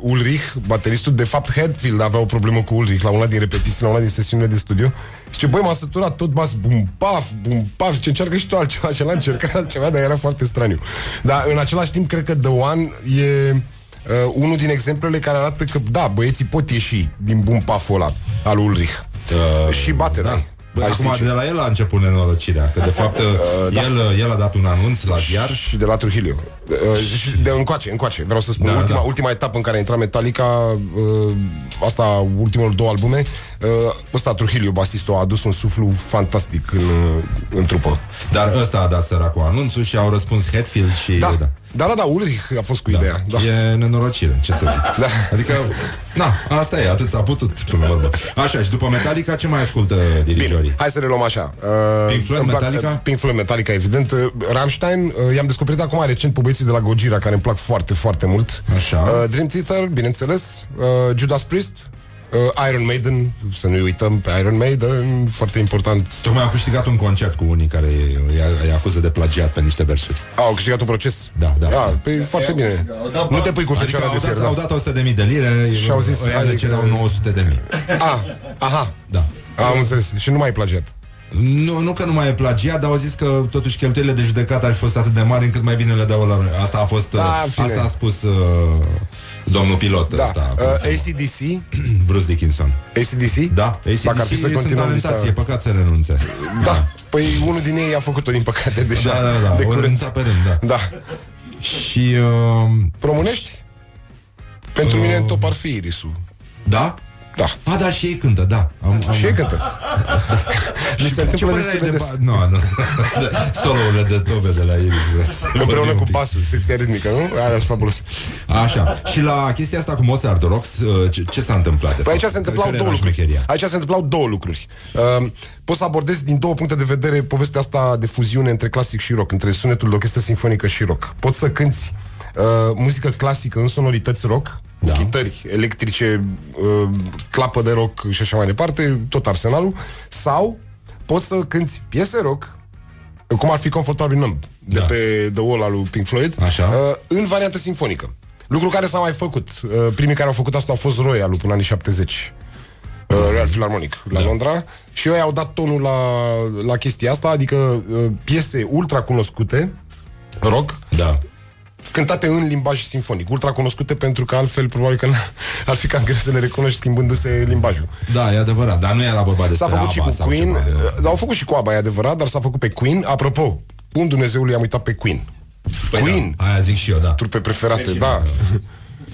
Ulrich, bateristul, de fapt Hetfield avea o problemă cu Ulrich la una din repetiții, la una din sesiunile de studio și ce băi, m-a săturat tot bas, bum, paf, bum, paf, ce încearcă și tu altceva, și el a încercat altceva, dar era foarte straniu. Dar în același timp, cred că The One e uh, unul din exemplele care arată că, da, băieții pot ieși din bum paful ăla al Ulrich. Uh, și bate, da. Bă, Aș acum zice. de la el a început nenorocirea Că de fapt da. el, el a dat un anunț la ziar Și de la Trujillo. Uh, și de încoace, încoace. Vreau să spun, Da, da, ultima, da. ultima etapă în care a intrat Metallica, uh, asta, ultimul două albume, uh, ăsta Trujillo, basistul, a adus un suflu fantastic în, uh, în trupă. Dar ăsta a dat săracul anunțul Și au răspuns Hetfield și Da, da. Da, da, da Ulrich a fost cu ideea. Da. E nenorocire, ce să zic Da. Adică, na, asta e, atât s-a putut până la urmă Așa, și după Metallica ce mai ascultă dirijorii? Bine, hai să le luăm așa. Uh, Pink Floyd, îmi plac- Metallica? Pink Floyd, Metallica, evident. Uh, Rammstein, uh, i-am descoperit acum recent pe băieții de la Gojira, care îmi plac foarte, foarte mult. Așa. Uh, Dream Theater, bineînțeles. Uh, Judas Priest. Uh, Iron Maiden, să nu uităm pe Iron Maiden, foarte important. Tocmai au câștigat un concert cu unii care îi acuză de plagiat pe niște versuri. Au câștigat un proces? Da, da. Ah, pe foarte bine. Nu te pui cu Adică fecioara au de dat, fier, da. au dat 100 de mii de lire Și au zis, ăia le adică- cereau 900 de mii. Ah, aha. Da. Am înțeles. Și nu mai e plagiat. Nu, nu că nu mai e plagiat, dar au zis că totuși cheltuielile de judecată ar fi fost atât de mari încât mai bine le dau la Asta a fost, Da, uh, în fine. asta a spus uh, domnul pilot Da. ăsta. Uh, ACDC. Bruce Dickinson. ACDC? Da, Dacă ar fi ACDC să sunt continuăm talentați, lista- e păcat să renunțe. Da. Păi unul din ei a făcut-o, din păcate, deja. Da, da, da, de o curând. renunța pe rând, da. Da. Și... Uh, Românești? Pentru Uh. mine top ar fi Irisu. da? Da. A, da, și ei cântă, da. Am, am, Și ei cântă. Mi se întâmplă Ce părere ai destul de de des. ba- Nu, nu. Solourile de tobe de la Iris. vreau să vorbim Împreună un cu pic. basul, secția ritmică, nu? Aia sunt fabulos. Așa. Și la chestia asta cu Mozart Rocks, uh, ce, ce s-a întâmplat? de Păi fapt? aici se întâmplau Care două era lucruri. șmecheria? Aici se întâmplau două lucruri. Uh, poți să abordezi din două puncte de vedere povestea asta de fuziune între clasic și rock, între sunetul de orchestră sinfonică și rock. Poți să cânti uh, muzică clasică în sonorități rock, da. chitări electrice, uh, clapă de rock și așa mai departe, tot arsenalul, sau poți să cânti piese rock, cum ar fi Comfortable Numb, de Da. pe The Wall al lui Pink Floyd, Așa. uh, în variantă sinfonică. Lucru care s-a mai făcut. Uh, primii care au făcut asta au fost Royal până în anii 70. Uh, Royal Philharmonic la da. Londra și ei au dat tonul la, la chestia asta, adică uh, piese ultra cunoscute, rock, Da. Cântate în limbaj sinfonic, ultra cunoscute pentru că altfel probabil că n- ar fi cam greu să le recunoști schimbându-se limbajul. Da, e adevărat, dar nu era vorba despre S-a făcut și ABBA cu sau Queen, ceva de- uh, au făcut și cu ABBA, e adevărat, dar s-a făcut pe Queen. Apropo, un Dumnezeului am uitat pe Queen. Păi Queen, Da, aia zic și eu, da. trupe preferate, da.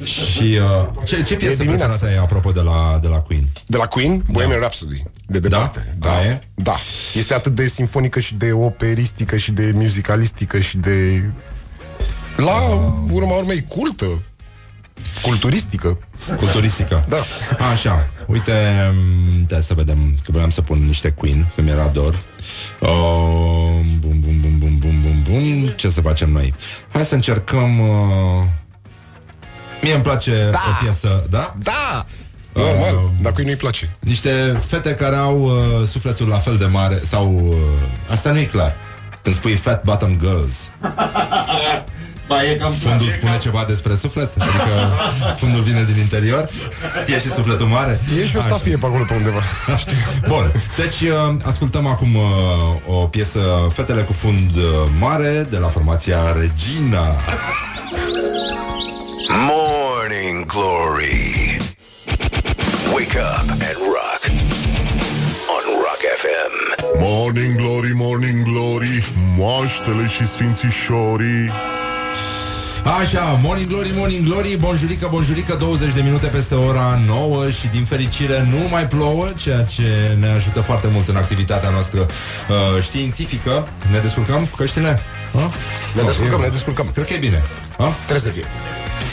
Și uh, ce, ce piesă dimineața. preferată ai apropo de la, de la Queen? De la Queen, Bohemian Rhapsody. De departe. Da? Aia e? Da. Este atât de sinfonică și de operistică și de musicalistică și de... La urma urmei, cultă. Culturistică. Culturistică. Da. Așa, uite, m, da, să vedem, că vreau să pun niște Queen, că mi-era dor. Uh, bum, bum, bum, bum, bum, bum, bum. Ce să facem noi? Hai să încercăm... Uh... Mie îmi place Da. o piesă, da? Da! Normal, Uh, dar cui nu-i place. Niște fete care au uh, sufletul la fel de mare Sau, uh, asta nu e clar Când spui fat bottom girls Ba, e cam Fundul spune ceva despre suflet? Adică fundul vine din interior? E și sufletul mare? E și o Așa. stafie pe acolo pe undeva. Bun, deci uh, ascultăm acum uh, o piesă Fetele cu fund uh, mare De la formația Regina Morning Glory. Wake up and rock. On Rock FM. Morning Glory, Morning Glory Moaștele și sfințișorii Așa, Morning Glory, Morning Glory, bonjurică, bonjurică, 20 de minute peste ora 9 și din fericire nu mai plouă, ceea ce ne ajută foarte mult în activitatea noastră uh, științifică. Ne descurcăm cu căștile? Ha? Ne Oh, descurcăm, e- ne descurcăm. Cred că e bine. Ha? Trebuie să fie.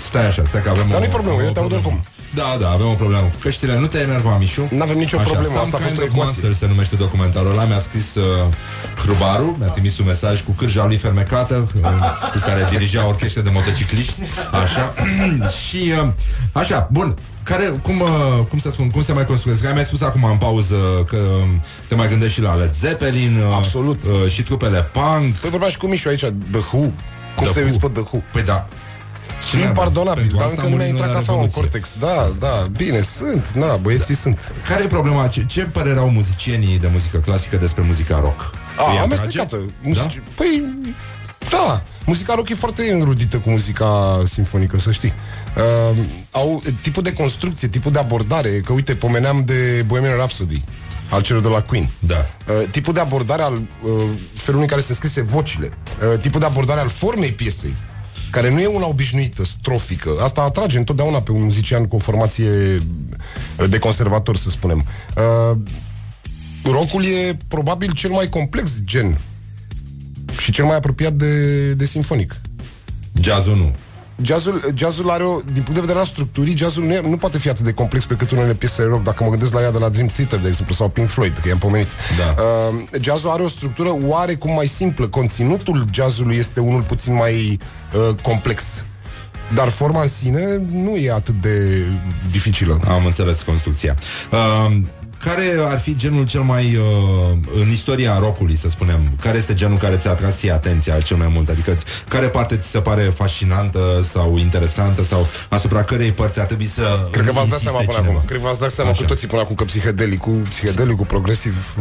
Stai așa, stai că avem Dar o, nu-i problemă, o eu te aud problemă. oricum. Da, da, avem o problemă cu căștile. Nu te enerva, Mișu. N-avem nicio Așa, problemă, Some asta a fost kind o of ecuație. Monster se numește documentarul ăla. Mi-a scris uh, Hrubaru, mi-a trimis un mesaj cu cârja lui fermecată, uh, cu care dirigea orchește de motocicliști. Așa. și, uh, așa, bun. Care, cum, uh, cum să spun, cum se mai construiesc? Ai mai spus acum în pauză că um, te mai gândești și la Led Zeppelin uh, Absolut. uh, și trupele punk Păi vorbeam și cu Mișu aici, The Who. Cum The să Who. uiți pe The Who? Păi da Ce Impardonabil, Pentru dar asta încă nu mi-a murim intrat noi la cafeaua în Revoluție. cortex. Da, da, bine, sunt, na, băieții sunt. Care e problema? Ce, ce părere au muzicienii de muzică clasică despre muzica rock? A, Îi amestecată. atrage? Muzici... Păi, da, muzica rock e foarte înrudită cu muzica sinfonică, să știi. Uh, au tipul de construcție, tipul de abordare, că uite, pomeneam de Bohemian Rhapsody. al celor de la Queen. Da. Uh, tipul de abordare al uh, felului în care se scrise vocile, uh, tipul de abordare al formei piesei, care nu e una obișnuită, strofică. Asta atrage întotdeauna pe un muzician cu o formație uh, de conservator, să spunem. Uh, rockul e probabil cel mai complex gen și cel mai apropiat de, de simfonic. Jazzul nu. Jazzul, jazzul are o, din punct de vedere al structurii, jazzul nu, e, nu poate fi atât de complex pe cât unele piese rock, dacă mă gândesc la ea de la Dream Theater, de exemplu, sau Pink Floyd, că i-am pomenit. Da. Uh, jazzul are o structură oarecum mai simplă. Conținutul jazzului este unul puțin mai uh, complex. Dar forma în sine nu e atât de dificilă. Am înțeles construcția. Uh, care ar fi genul cel mai uh, în istoria rockului, să spunem? Care este genul care ți-a atras ție atenția cel mai mult? Adică care parte ți se pare fascinantă sau interesantă sau asupra cărei părți ar trebui să Cred că v-ați dat insiste seama până cineva? acum. Cred că v-ați dat seama Așa. cu toții până acum că psihedelicul, psihedelicul progresiv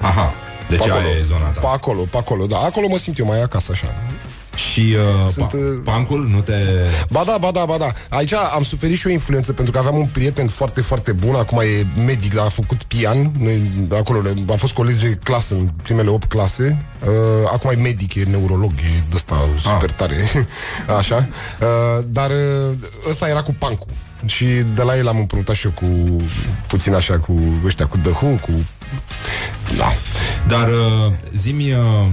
Aha, deci pe aia acolo, e zona ta. Pe acolo, pe acolo, da. Acolo mă simt eu mai acasă așa. Și uh, Sunt, pa- uh, pancul nu te... Ba da, ba da, ba da. Aici am suferit și o influență pentru că aveam un prieten foarte, foarte bun, acum e medic, dar a făcut pian. Noi, acolo le- a fost colegi de clasă în primele 8 clase. Uh, acum e medic, e neurolog, e de ăsta super tare. Așa. Uh, dar uh, ăsta era cu pancul. Și de la el am împrumutat și eu cu puțin așa cu ăștia, cu The Who, cu... Da. Dar uh, zi-mi... Uh,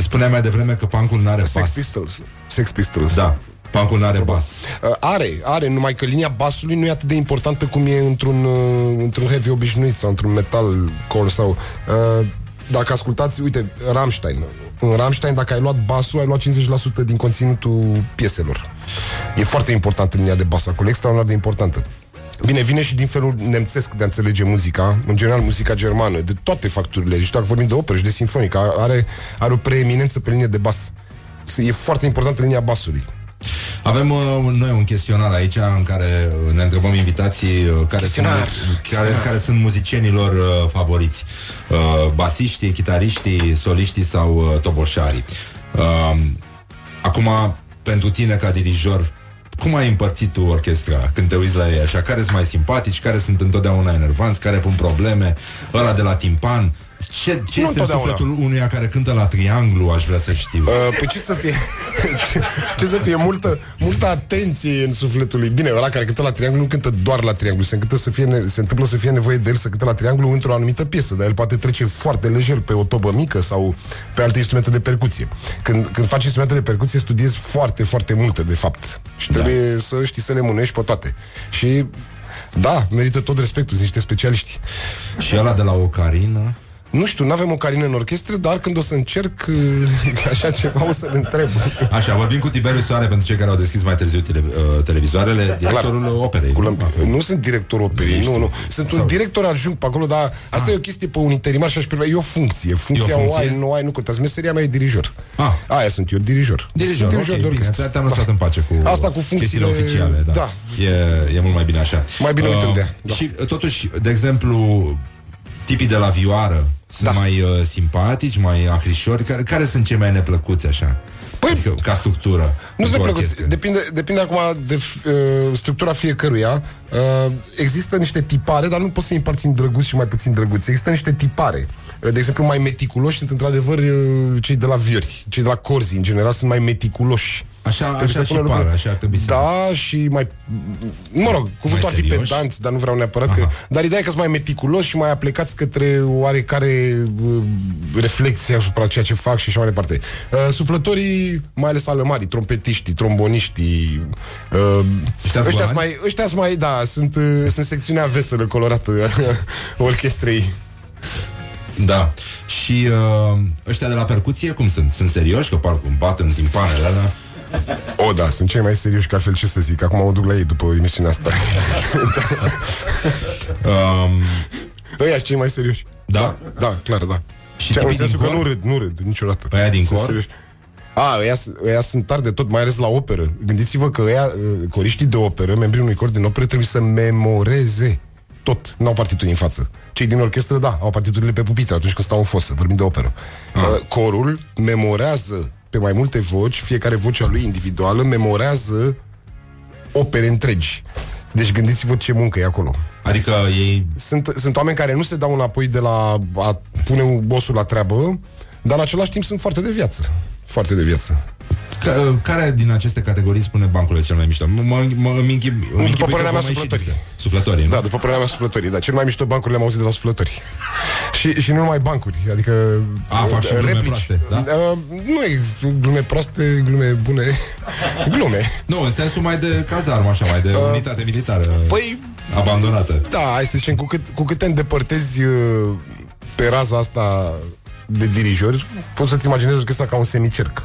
spuneai mai devreme că pancul n-are Sex bas. Pistols. Sex Pistols. Da. Pancul n-are bas. Uh, are, are, numai că linia basului nu e atât de importantă cum e într-un, uh, într-un heavy obișnuit sau într-un metal core sau... Uh, dacă ascultați, uite, Rammstein. În Rammstein, dacă ai luat basul, ai luat 50% din conținutul pieselor. E foarte importantă linia de bas acolo, extraordinar de importantă. Bine, vine și din felul nemțesc de a înțelege muzica, în general muzica germană, de toate facturile. Și dacă vorbim de operă și de sinfonică, are, are o preeminență pe linie de bas. E foarte importantă linia basului. Avem uh, noi un chestionar aici în care uh, ne întrebăm invitații uh, care, sunt, Chestionar. care, care sunt muzicienilor uh, favoriți. Uh, basiștii, chitariștii, soliștii sau uh, toboșarii. Uh, acum, pentru tine ca dirijor, cum ai împărțit tu orchestra când te uiți la ei așa? Care sunt mai simpatici? Care sunt întotdeauna enervanți? Care pun probleme? Ăla de la timpan? Ce, ce Nu este în întotdeauna. sufletul unuia care cântă la trianglu, aș vrea să știu. Uh, păi ce să fie ce, ce să fie? Multă, multă atenție în sufletul lui. Bine, ăla care cântă la trianglu nu cântă doar la trianglu Se, cântă să fie, ne- se întâmplă să fie nevoie de el să cântă la trianglu într-o anumită piesă Dar el poate trece foarte lejer pe o tobă mică Sau pe alte instrumente de percuție. Când, când faci instrumente de percuție studiezi foarte, foarte multe de fapt. Și trebuie să știi să le mânești pe toate. Și da, merită tot respectul, sunt niște specialiști. Și ăla de la ocarină? Nu știu, nu avem o carină în orchestră, dar când o să încerc uh, așa ceva, o să-l întreb. Așa, vorbim cu Tiberiu Soare pentru cei care au deschis mai târziu tele, uh, televizoarele, directorul operei. Cu lămpi- nu sunt director operei, Ești nu, tu. nu. Sunt un Sau- director adjunct pe acolo, dar asta e o chestie pe un interimar și aș privea. E o funcție. Funcția o, funcție? ai, nu ai, nu contează. Meseria mea e dirijor. Ah. Aia sunt eu, dirijor. Dirijor, Sunt ok, de bine, orchestră. te-am lăsat în pace cu Asta cu funcțiile- chestiile oficiale. Da. Da. E, e mult mai bine așa. Mai bine uităm de ea, da. Și uh, totuși, de exemplu, tipii de la vioară sunt Da. mai uh, simpatici, mai acrișori. Care, care sunt cei mai neplăcuți așa? Păi, adică, ca structură. Nu pentru sunt plăcut. orchestră. Depinde, depinde acum de uh, structura fiecăruia. Uh, există niște tipare, dar nu poți să îi împarți în drăguți și mai puțin drăguți. Există niște tipare. Uh, De exemplu, mai meticuloși sunt într-adevăr uh, cei de la viori. Cei de la corzi, în general, sunt mai meticuloși. Așa, Trebuie așa să și pună pare, lucruri- așa ar trebui să Da, și mai... Mă rog, cuvântul ar fi serioși? pedanți, dar nu vreau neapărat că... Dar ideea e că sunt mai meticuloși și mai aplicați către oarecare uh, reflexie asupra ceea ce fac și așa mai departe. Uh, suflătorii, mai ales alămarii, trompetiștii, tromboniștii... Uh, Ăștia-s ăștia golani? mai, ăștia mai, da, sunt, uh, sunt secțiunea veselă colorată a orchestrei. Da. Și uh, ăștia de la percuție cum sunt? Sunt serioși? Că parcă îmi bat în timpanele alea? O, da, sunt cei mai serioși, că altfel ce să zic. Acum mă duc la ei după emisiunea asta. um, Ăia sunt cei mai serioși. Da? Da, clar, da. Și Ce în tipii din sensul că cor? nu râd, nu râd niciodată. Ăia din Sunt cor? serioși. A, ăia, ăia sunt tari de tot, mai ales la operă. Gândiți-vă că ăia, uh, coriștii de operă, membrii unui cor din operă, trebuie să memoreze tot. N-au partituri în față. Cei din orchestră, da, au partiturile pe pupitre atunci când stau în fosă, vorbim de operă. Ah. Uh, corul memorează pe mai multe voci, fiecare voce a lui individuală, memorează opere întregi. Deci gândiți-vă ce muncă e acolo. Adică ei... Sunt, sunt oameni care nu se dau înapoi de la a pune bossul la treabă, dar în același timp sunt foarte de viață. Foarte de viață. Ca, care din aceste categorii spune bancurile cel mai mișto? Mă, mă, mă îmi închip, îmi După închipui că părerea mea, vă mai suflătorii. ieși niște Suflătorii, nu? Da, după părerea mea, suflătorii. Da, cel mai mișto bancuri le-am auzit de la suflători. Și, și nu numai bancuri, adică... A, fac și glume replici. proaste, da? Uh, nu există glume proaste, glume bune. Glume. Nu, în sensul mai de cazarmă, așa, mai de unitate militară Păi, abandonată. Da, hai să zicem, cu cât, cu cât te îndepărtezi uh, pe raza asta de dirijori, poți să-ți imaginezi orchestra ca un semicerc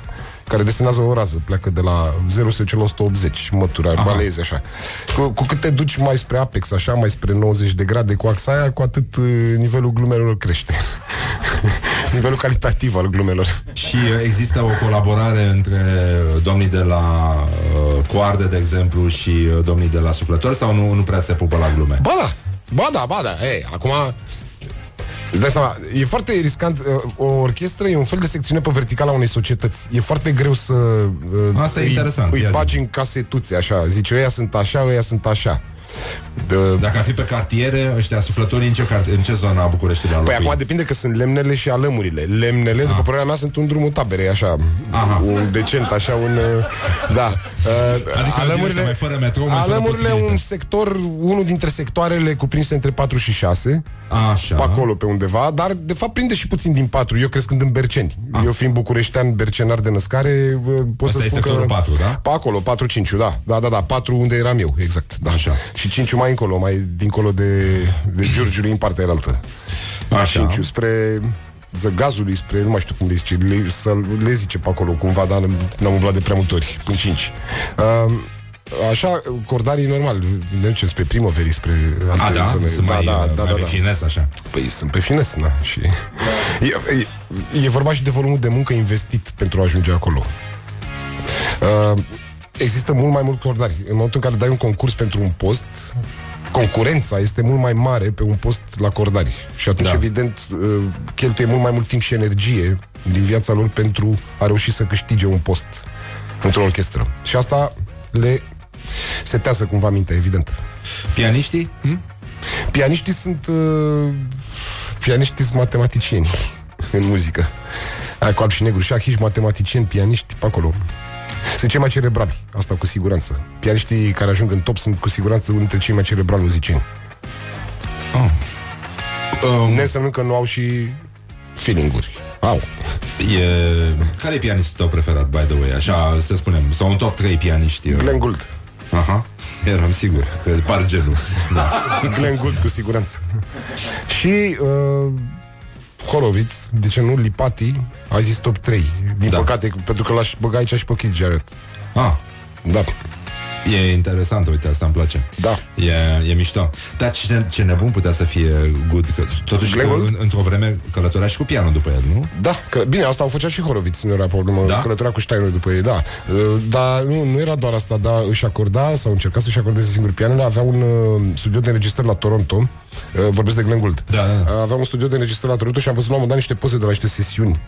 care desenează o rază, pleacă de la 0 se duce la 180, mătura, balezi așa. Cu, cu cât te duci mai spre apex, așa, mai spre 90 de grade cu axa aia, cu atât uh, nivelul glumelor crește. nivelul calitativ al glumelor. Și uh, există o colaborare între domnii de la uh, Coarde, de exemplu, și uh, domnii de la Suflători sau nu, nu prea se pupă la glume? Ba da, ba da, ba da. Ei, acum Îți dai seama, e foarte riscant uh, O orchestră e un fel de secțiune pe verticala unei societăți. E foarte greu să uh, Asta e îi, interesant, Îi ia zi. bagi în casetuțe, așa. Zice, ăia sunt așa, ăia sunt așa de, Dacă ar fi pe cartiere, ăștia suflătorii în ce, carte, în ce zona a Bucureștiului ar Păi locui? acum depinde că sunt lemnele și alămurile Lemnele, după părerea mea, sunt un drumul taberei Așa, Aha. un decent, așa un uh, Da uh, Adică Alămurile, mai fără metrou, mai fără alămurile posibilități. un sector Unul dintre sectoarele cuprinse între 4 și 6 Așa. Pe acolo, pe undeva Dar, de fapt, prinde și puțin din 4 Eu crescând în Berceni Eu fiind bucureștean, bercenar de născare bă, Pot Asta să e spun că... sectorul 4, da? Pe acolo, 4-5, da Da, da, da, 4 unde eram eu, exact da. Așa. Și 5 mai încolo, mai dincolo de, de Giurgiului în partea altă Așa. 5 spre Zăgazului, spre, nu mai știu cum le zice le, să le zice pe acolo cumva, dar n-am umblat de prea multe ori În 5 uh, Așa, cordarii normal Ne ducem spre primăverii, spre A, alte da? zone. Sunt mai, da, da, mai da, finesc, așa. Păi sunt pe fines, da. Și e, e, e vorba și de volumul de muncă investit pentru a ajunge acolo. Uh, există mult mai mult cordari. În momentul în care dai un concurs pentru un post, concurența este mult mai mare pe un post la cordari. Și atunci, Da. da. evident, uh, cheltuie mult mai mult timp și energie din viața lor pentru a reuși să câștige un post într-o orchestră. Și asta le setează cumva mintea, evident. Pianiștii? Hm? Pianiștii sunt uh, Pianiștii sunt matematicieni În muzică Ai cu alb și negru, șahiști, matematicieni, pianiști Pe acolo Sunt cei mai cerebrali, asta cu siguranță Pianiștii care ajung în top sunt cu siguranță Unul dintre cei mai cerebrali muzicieni Oh. Um, Ne înseamnă că nu au și Feeling-uri Au e... Care e pianistul tău preferat, by the way? Așa, să spunem, sau un top 3 pianiști? Glenn Gould Aha, eram sigur că par genul. Da. Glenn Gould cu siguranță Și uh, Horowitz, de ce nu, Lipati A zis top 3 Din Da. păcate, pentru că l-aș băga aici și pe Keith Jarrett Ah, Da E interesant, uite, asta îmi place. Da. E, e mișto. Dar ce, ce nebun putea să fie good, că totuși Glenn Gould? în, într-o vreme călătorea și cu pianul după el, nu? Da, că, bine, asta au făcea și Horowitz, nu era problemă, Da? da? călătorea cu Steiner după ei, da. Uh, Dar nu, nu era doar asta, dar își acorda sau încerca să-și acordeze singur pianele, avea un uh, studio de înregistrări la Toronto, uh, vorbesc de Glenn Gould. Da, da, da. Uh, avea un studio de înregistrări la Toronto și am văzut la un moment dat niște poze de la niște sesiuni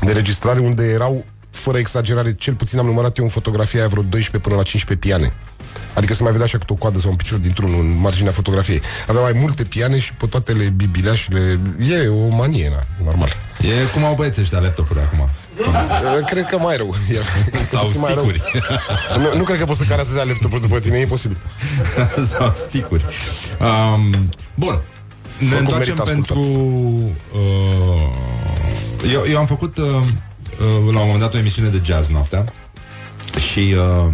de înregistrare unde erau, fără exagerare, cel puțin am numărat eu în fotografia aia vreo 12 până la 15 piane. Adică se mai vedea așa câte o coadă sau un picior dintr-unul în marginea fotografiei. Avea mai multe piane și pe toate le bibileașele. E o manie, na, normal. E cum au băieții ăștia laptopuri acum. Uh, Cred că mai rău. Ia, Sau puțin mai rău. sticuri. Nu, nu cred că poți să care atâtea laptopuri după tine, e imposibil. Sau sticuri. Um, bun. Ne Oricum întoarcem merită pentru... Uh, eu, eu am făcut uh, uh, la un moment dat o emisiune de jazz noaptea și uh,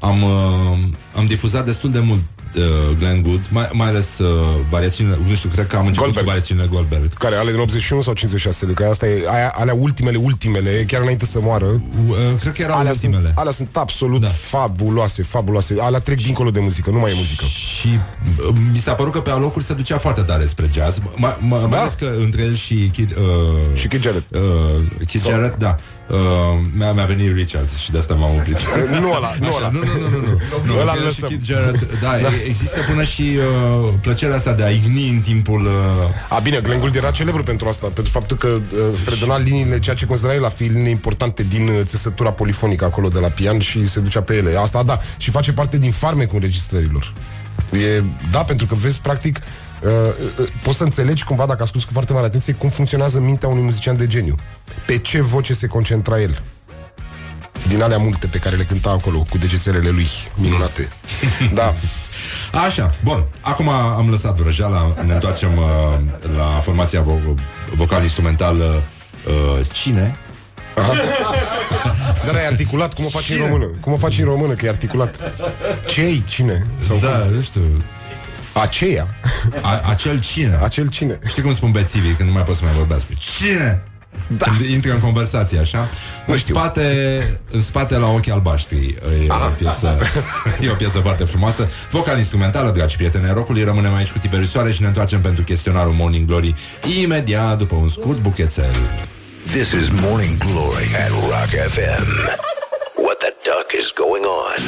am, uh, am difuzat destul de mult uh, Glenn Good, mai, mai ales uh, variațiunile, nu știu, cred că am început Goldberg. cu variațiunile Goldberg. Care, ale din 81 sau 56, că asta e, aia, alea ultimele, ultimele, chiar înainte să moară. Uh, cred că erau alea ultimele. Sunt, alea sunt absolut Da. da. fabuloase, fabuloase. Alea trec dincolo de muzică, nu mai e muzică. Și uh, mi s-a părut că pe alocuri se ducea foarte tare spre jazz Mai da? mai ales că între el și Kid, uh, Și Keith Jarrett. uh, Keith Jarrett, da uh, mi-a, mi-a venit Richards și de asta m-am oprit Nu ăla, nu Așa, ăla. Nu, nu, nu, nu, nu. nu Ăla el îl și lăsăm. Keith Jarrett, da, da, există până și uh, plăcerea asta de a igni în timpul uh, A, bine, Glenn Gould era celebru pentru asta, pentru faptul că uh, fredona liniile, ceea ce considera el a fi linii importante din uh, țesătura polifonică acolo de la pian și se ducea pe ele. Asta, da, și face parte din farmecul înregistrărilor. E, da, pentru că vezi, practic, uh, uh, poți să înțelegi cumva, dacă asculti cu foarte mare atenție, cum funcționează mintea unui muzician de geniu. Pe ce voce se concentra el. Din alea multe pe care le cânta acolo, cu degețelele lui minunate. da. Așa, bun. Acum am lăsat vrăjeala, ne întoarcem uh, la formația vo- vocal-instrumentală uh, Cine? Dar e articulat, cum o faci Cine? în română? Cum o faci în română, că e articulat? Cei, cine? Sau da, cum? nu știu. Aceea. A, acel cine? Acel cine. Știi cum spun bețivii când nu mai pot să mai vorbească? Cine? Da. Când intră în conversație, așa? În spate, în spate la ochii albaștri e o, piesă, e o piesă foarte frumoasă Vocal instrumentală, dragi prieteni ai rockului Rămânem aici cu Tiberiu Soare și ne întoarcem pentru chestionarul Morning Glory Imediat după un scurt buchețel This is Morning Glory at Rock FM. What the duck is going on?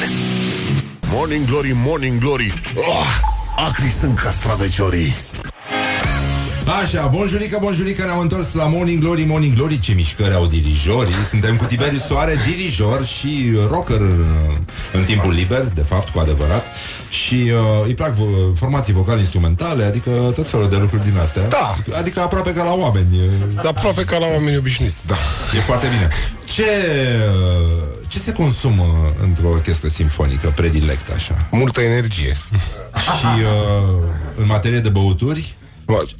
Morning Glory, Morning Glory oh, Acri sunt castraveciorii Așa, bonjurică, bonjurică, ne-am întors la Morning Glory, Morning Glory, ce mișcări au dirijorii. Suntem cu Tiberiu Soare, dirijor și rocker în, în timpul liber, de fapt, cu adevărat. Și uh, îi plac vo- formații vocale instrumentale, adică tot felul de lucruri din astea. Da. Adică aproape ca la oameni. Da, aproape ca la oameni obișnuiți, da. E foarte bine. Ce, uh, ce se consumă într-o orchestră simfonică predilect, așa? Multă energie. Și uh, în materie de băuturi?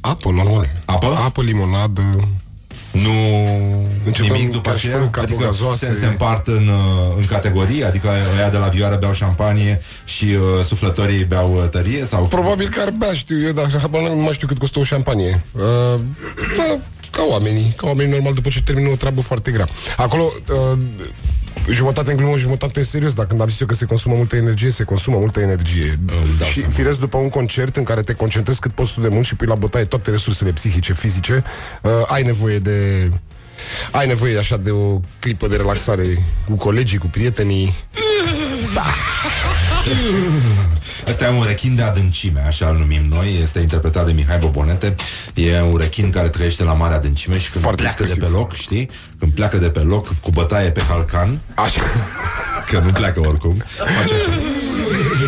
Apă, normal. Apă? Apă, limonadă. Nu Începem nimic după ca și aceea? fără Adică carbogazoase. se, se împart în, uh, în categorii? Adică ăia de la vioară beau șampanie și uh, suflătorii beau uh, tărie? Sau Probabil că ar bea, știu eu, dar habar n-am, nu mai știu cât costă o șampanie. Uh, da, ca oamenii, ca oamenii normal după ce termină o treabă foarte grea. Acolo, uh, jumătate în glumă, jumătate în serios. Dacă când am zis eu că se consumă multă energie, se consumă multă energie. da, și firesc după un concert în care te concentrezi cât poți tu de mult și pui la bătaie toate resursele psihice, fizice, uh, ai nevoie de ai nevoie așa de o clipă de relaxare cu colegii, cu prietenii. Ăsta e un rechin de adâncime, așa îl numim noi, este interpretat de Mihai Bobonete. E un rechin care trăiește la mare adâncime și când Foarte pleacă expresiv. de pe loc, știi? Când pleacă de pe loc cu bătaie pe calcan, așa. că nu pleacă oricum, face așa.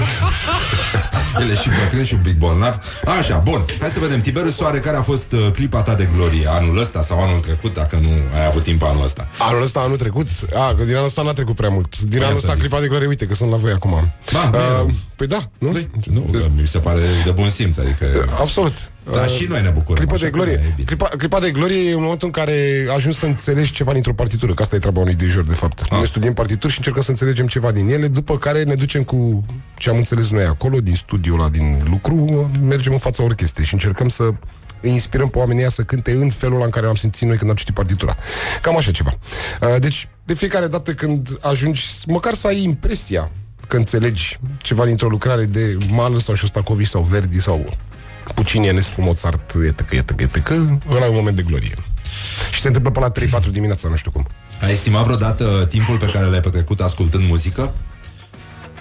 El e și bătrân și un pic bolnav. Așa, bun. Hai să vedem. Tiberiu Soare, care a fost uh, clipa ta de glorie anul ăsta sau anul trecut, dacă nu ai avut timp anul ăsta? Anul ăsta, anul trecut? A, că din anul ăsta n-a trecut prea mult. Din Păi anul asta ăsta, zic. clipa de glorie, uite că sunt la voi acum. Ba, bine, Uh, rău. păi da, nu? Păi, nu, că mi se pare de bun simț, adică... Absolut. Dar Uh, și noi ne bucurăm. Clipa așa de că glorie. e bine. Clipa, clipa de glorie e un moment în care ajungi să înțelegi ceva dintr-o partitură, că asta e treaba unui dirijor, de fapt. Ah. Noi studiem partituri și încercăm să înțelegem ceva din ele, după care ne ducem cu ce am înțeles noi acolo, din studiul ăla, din lucru, mergem în fața orchestrei și încercăm să îi inspirăm pe oamenii ăia să cânte în felul ăla în care am simțit noi când am citit partitura. Cam așa ceva. Uh, Deci, de fiecare dată când ajungi, măcar să ai impresia că înțelegi ceva dintr-o lucrare de Mahler sau Shostakovich sau Verdi sau Puccini, Enescu, Mozart, etc., etc., etc., ăla e un moment de glorie. Și se întâmplă pe la 3-4 dimineața, nu știu cum. Ai estimat vreodată timpul pe care l-ai petrecut ascultând muzică?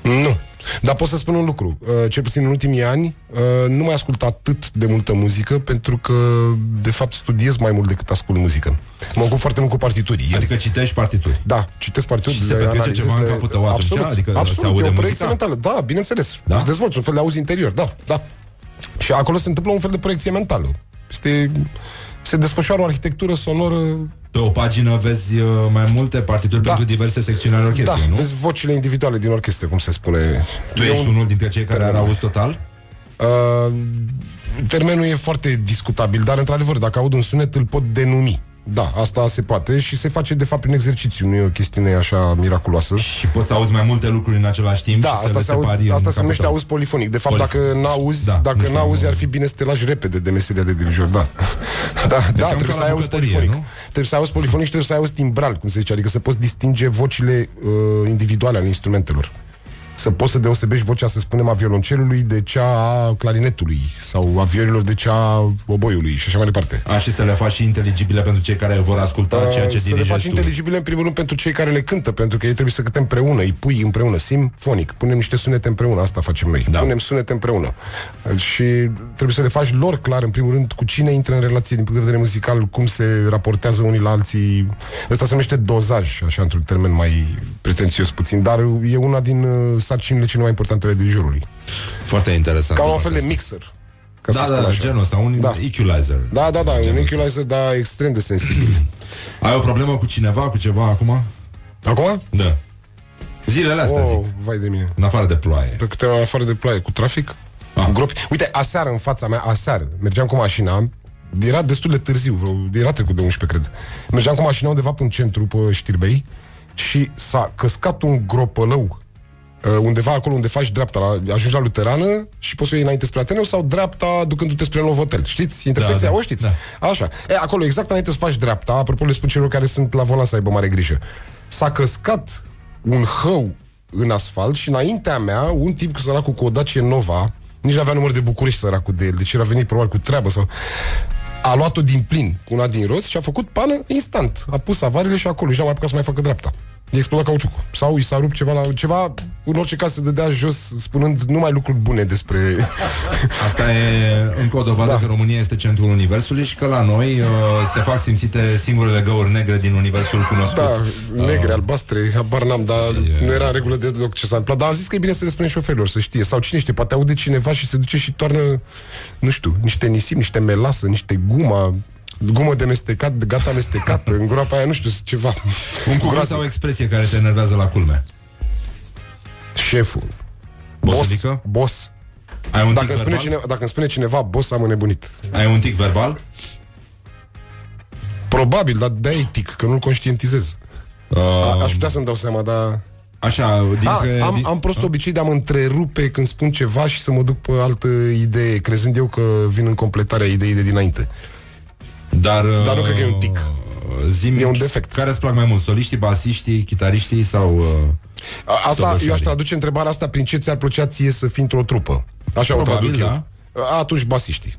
Nu. Dar pot să spun un lucru. Uh, cel puțin în ultimii ani uh, nu mai ascult atât de multă muzică pentru că, de fapt, studiez mai mult decât ascult muzică. Mă ocup foarte mult cu partiturii. Adică citești partituri? Da, citesc partituri. Și se le petrece analizez, ceva în le- capul tău atunci? Absolut, Adică se absolut, aude e o muzica? proiecție mentală. Da, bineînțeles. Da? Îți dezvolți un fel de auzi interior, da, da. Și acolo se întâmplă un fel de proiecție mentală. Este... Se desfășoară o arhitectură sonoră Pe o pagină vezi uh, mai multe partituri Da. pentru diverse secțiuni ale Da, orchestrei, nu? vezi vocile individuale din orchestră, cum se spune. Tu E ești un- unul dintre cei care are auz total? Uh, termenul e foarte discutabil, dar într-adevăr, dacă aud un sunet, îl pot denumi. Da, asta se poate și se face de fapt prin exercițiu, nu e o chestiune așa miraculoasă. Și poți să auzi mai multe lucruri în același timp Da, și să asta le se, aud, separi în asta se capul numește tău. auz polifonic. De fapt, Polif- dacă n-auzi, Da, dacă nu știu, n-auzi, nu- ar fi bine să te lași repede de meseria de dirijor, da. da, da, cam trebuie ca să la ai auz bucătărie, polifonic. nu? Trebuie să ai auz polifonic și trebuie să ai auz timbral, cum se zice, adică să poți distinge vocile uh, individuale ale instrumentelor. Să poți să deosebești vocea, să spunem, a violoncelului de cea a clarinetului sau a viorilor de cea a oboiului și așa mai departe. A, și să le faci și inteligibile pentru cei care vor asculta ceea ce Uh, să le dirigezi faci tu. inteligibile în primul rând pentru cei care le cântă, pentru că ei trebuie să cânte împreună, îi pui împreună, simfonic, punem niște sunete împreună, asta facem noi, da. punem sunete împreună. Și trebuie să le faci lor clar, în primul rând, cu cine intră în relație din punct de vedere muzical, cum se raportează unii la alții. Asta se numește dozaj, așa, într-un termen mai pretențios puțin, dar e una din uh, sarcinile cele mai importante ale dirijorului. Foarte interesant. Ca un fel de mixer. Ca Da, să da, spun da, așa. genul ăsta, un equalizer. Da, da, da, un equalizer, dar extrem de sensibil. Ai o problemă cu cineva, cu ceva acum? Acum? Da. Zilele astea, oh, zic. vai de mine. În afară de ploaie. Pe câteva afară de ploaie, cu trafic, Ah. cu gropi. Uite, aseară în fața mea, aseară, mergeam cu mașina, era destul de târziu, vreo, era trecut de 11, cred. Mergeam cu mașina undeva pe un centru, pe Știrbei, și s-a căscat un gropălău uh, undeva acolo unde faci dreapta, la, ajungi la Luterană și poți să o iei înainte spre Ateneu sau dreapta ducându-te spre Novotel. Știți? Intersecția, Da, da, o știți? Așa. E, acolo, exact înainte să faci dreapta, apropo le spun celor care sunt la volan să aibă mare grijă. S-a căscat un hău în asfalt și înaintea mea, un tip săracul cu o Dacia Nova, nici nu avea număr de București săracul de el, deci era venit probabil cu treabă sau... A luat-o din plin cu una din roți și a făcut pană instant. A pus avarele și acolo și n-a mai apucat să mai facă dreapta. I-a explodat cauciucul. Sau i s-a rupt ceva la ceva, în orice caz se dădea jos spunând numai lucruri bune despre... Asta e încă o dovadă da. că România este centrul Universului și că la noi uh, se fac simțite singurele găuri negre din Universul cunoscut. Da, negre, Uh, albastre, habar n-am, dar nu era în regulă de deloc ce s-a întâmplat. Dar am zis că e bine să le spunem șoferilor, să știe. Sau cine știe, poate aude cineva și se duce și toarnă, nu știu, niște nisip, niște melasă, niște guma, gumă de mestecat, de gata amestecată, în groapa aia, nu știu, ceva. Un cuvânt sau o expresie care te enervează la culme. Șeful. Boss. Boss. Ai un dacă, tic îmi spune verbal? cineva, dacă îmi spune cineva boss, am înnebunit. Ai un tic verbal? Probabil, dar de e tic, că nu-l conștientizez. Uh, A, aș putea să-mi dau seama, dar... Așa, dintre... A, am, din- am prost obicei de a mă întrerupe când spun ceva și să mă duc pe altă idee, crezând eu că vin în completarea ideii de dinainte. Dar, Dar nu cred că e un tic. Zim, E un defect. Care îți plac mai mult? Soliștii, basiștii, chitariștii sau... Uh, A, Asta, toboșarii? eu aș traduce întrebarea asta prin ce ți-ar plăcea ție să fii într-o trupă. Așa o Probabil, traduc da. eu. A, Atunci basiștii.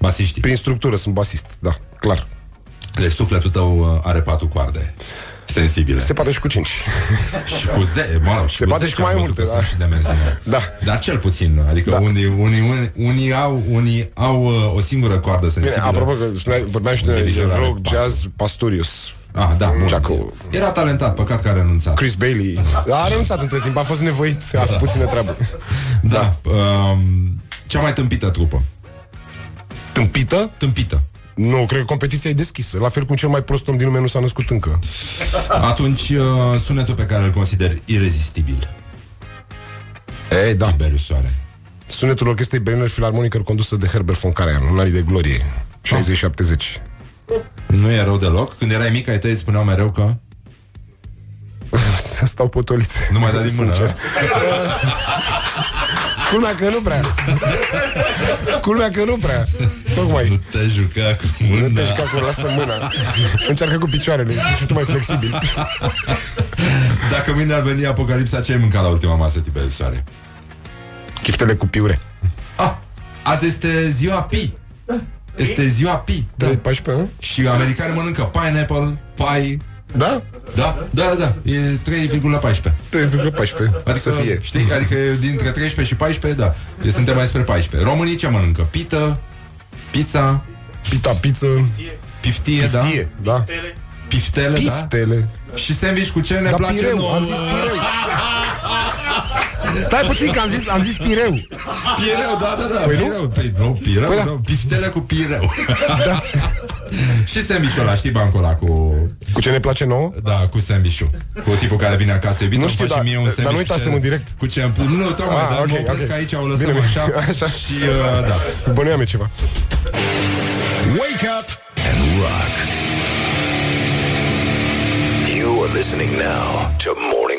Basiștii. Prin structură sunt basist, da, clar. Deci sufletul tău uh, are patru coarde sensibile. Se poate și cu cinci. și cu ze- mă rog, și Se poate și cu mai am multe, văzut că da. sunt și de menține. Da. Dar cel puțin, adică Da. unii, unii, unii, unii au, unii au uh, o singură coardă Bine, sensibilă. apropo că spuneai, vorbeam și Un de, de dirijor are rock, patru. jazz, Pastorius. Ah, da, bun. Jaco. Era talentat, păcat că a renunțat. Chris Bailey. A renunțat între timp, a fost nevoit, a avut puțină treabă. Da. Um, cea mai tâmpită trupă. Tâmpită? Tâmpită. Nu, cred că competiția e deschisă. La fel cum cel mai prost om din lume nu s-a născut încă. Atunci, uh, sunetul pe care îl consider irezistibil. Ei, da. Tiberius Soare. Sunetul orchestrei Berliner Philharmonic condusă de Herbert von Karajan, în anii de glorie. 60-70. Nu e rău deloc. Când erai mic, ai tăi îți spuneau mereu că... Să stau potolit. Nu mai da din mână. Sincer. Culmea că nu prea. Culmea că nu prea. Tocmai. Nu te juca cu Nu mâna. te juca cu lasă mâna. Încearcă cu picioarele. Și tu mai flexibil. Dacă mâine ar veni apocalipsa, ce ai mâncat la ultima masă, Tiberius Soare? Chiftele cu piure. Ah, azi este ziua Pi. Este ziua Pi. Da. 14, Și americanii mănâncă pineapple, pie. Da? Da, da, da. E 3,14. 3,14. Adică, Să fie. știi, adică e dintre 13 și 14, da. Eu suntem mai spre 14. Românii ce mănâncă? Pită, pizza, Pita, pizza, piftie, da? piftie, da? Piftele, da? Piftele. Și sandwich cu ce ne Da, place pireu, nouă? am zis pireu. Stai puțin că am zis, am zis pireu. Pireu, da, da, da. Păi nu? pireu, Păi, nu, pireu, Păi da. nu, piftele cu pireu. da. și sandwich-ul ăla, știi bancul ăla cu... Cu ce ne place nouă? Da, cu sandwich-ul. Cu tipul care vine acasă, iubit, Nu îmi știu, faci dar- și mie un dar sandwich nu cu uita, ce- suntem în direct. Cu ce am pus. Nu, tocmai, Ah, dar ok, mă opresc ok. aici, o lăsăm Bine, așa. așa. Și, uh, da. Bănuiam e ceva. Wake up and rock. You are listening now to more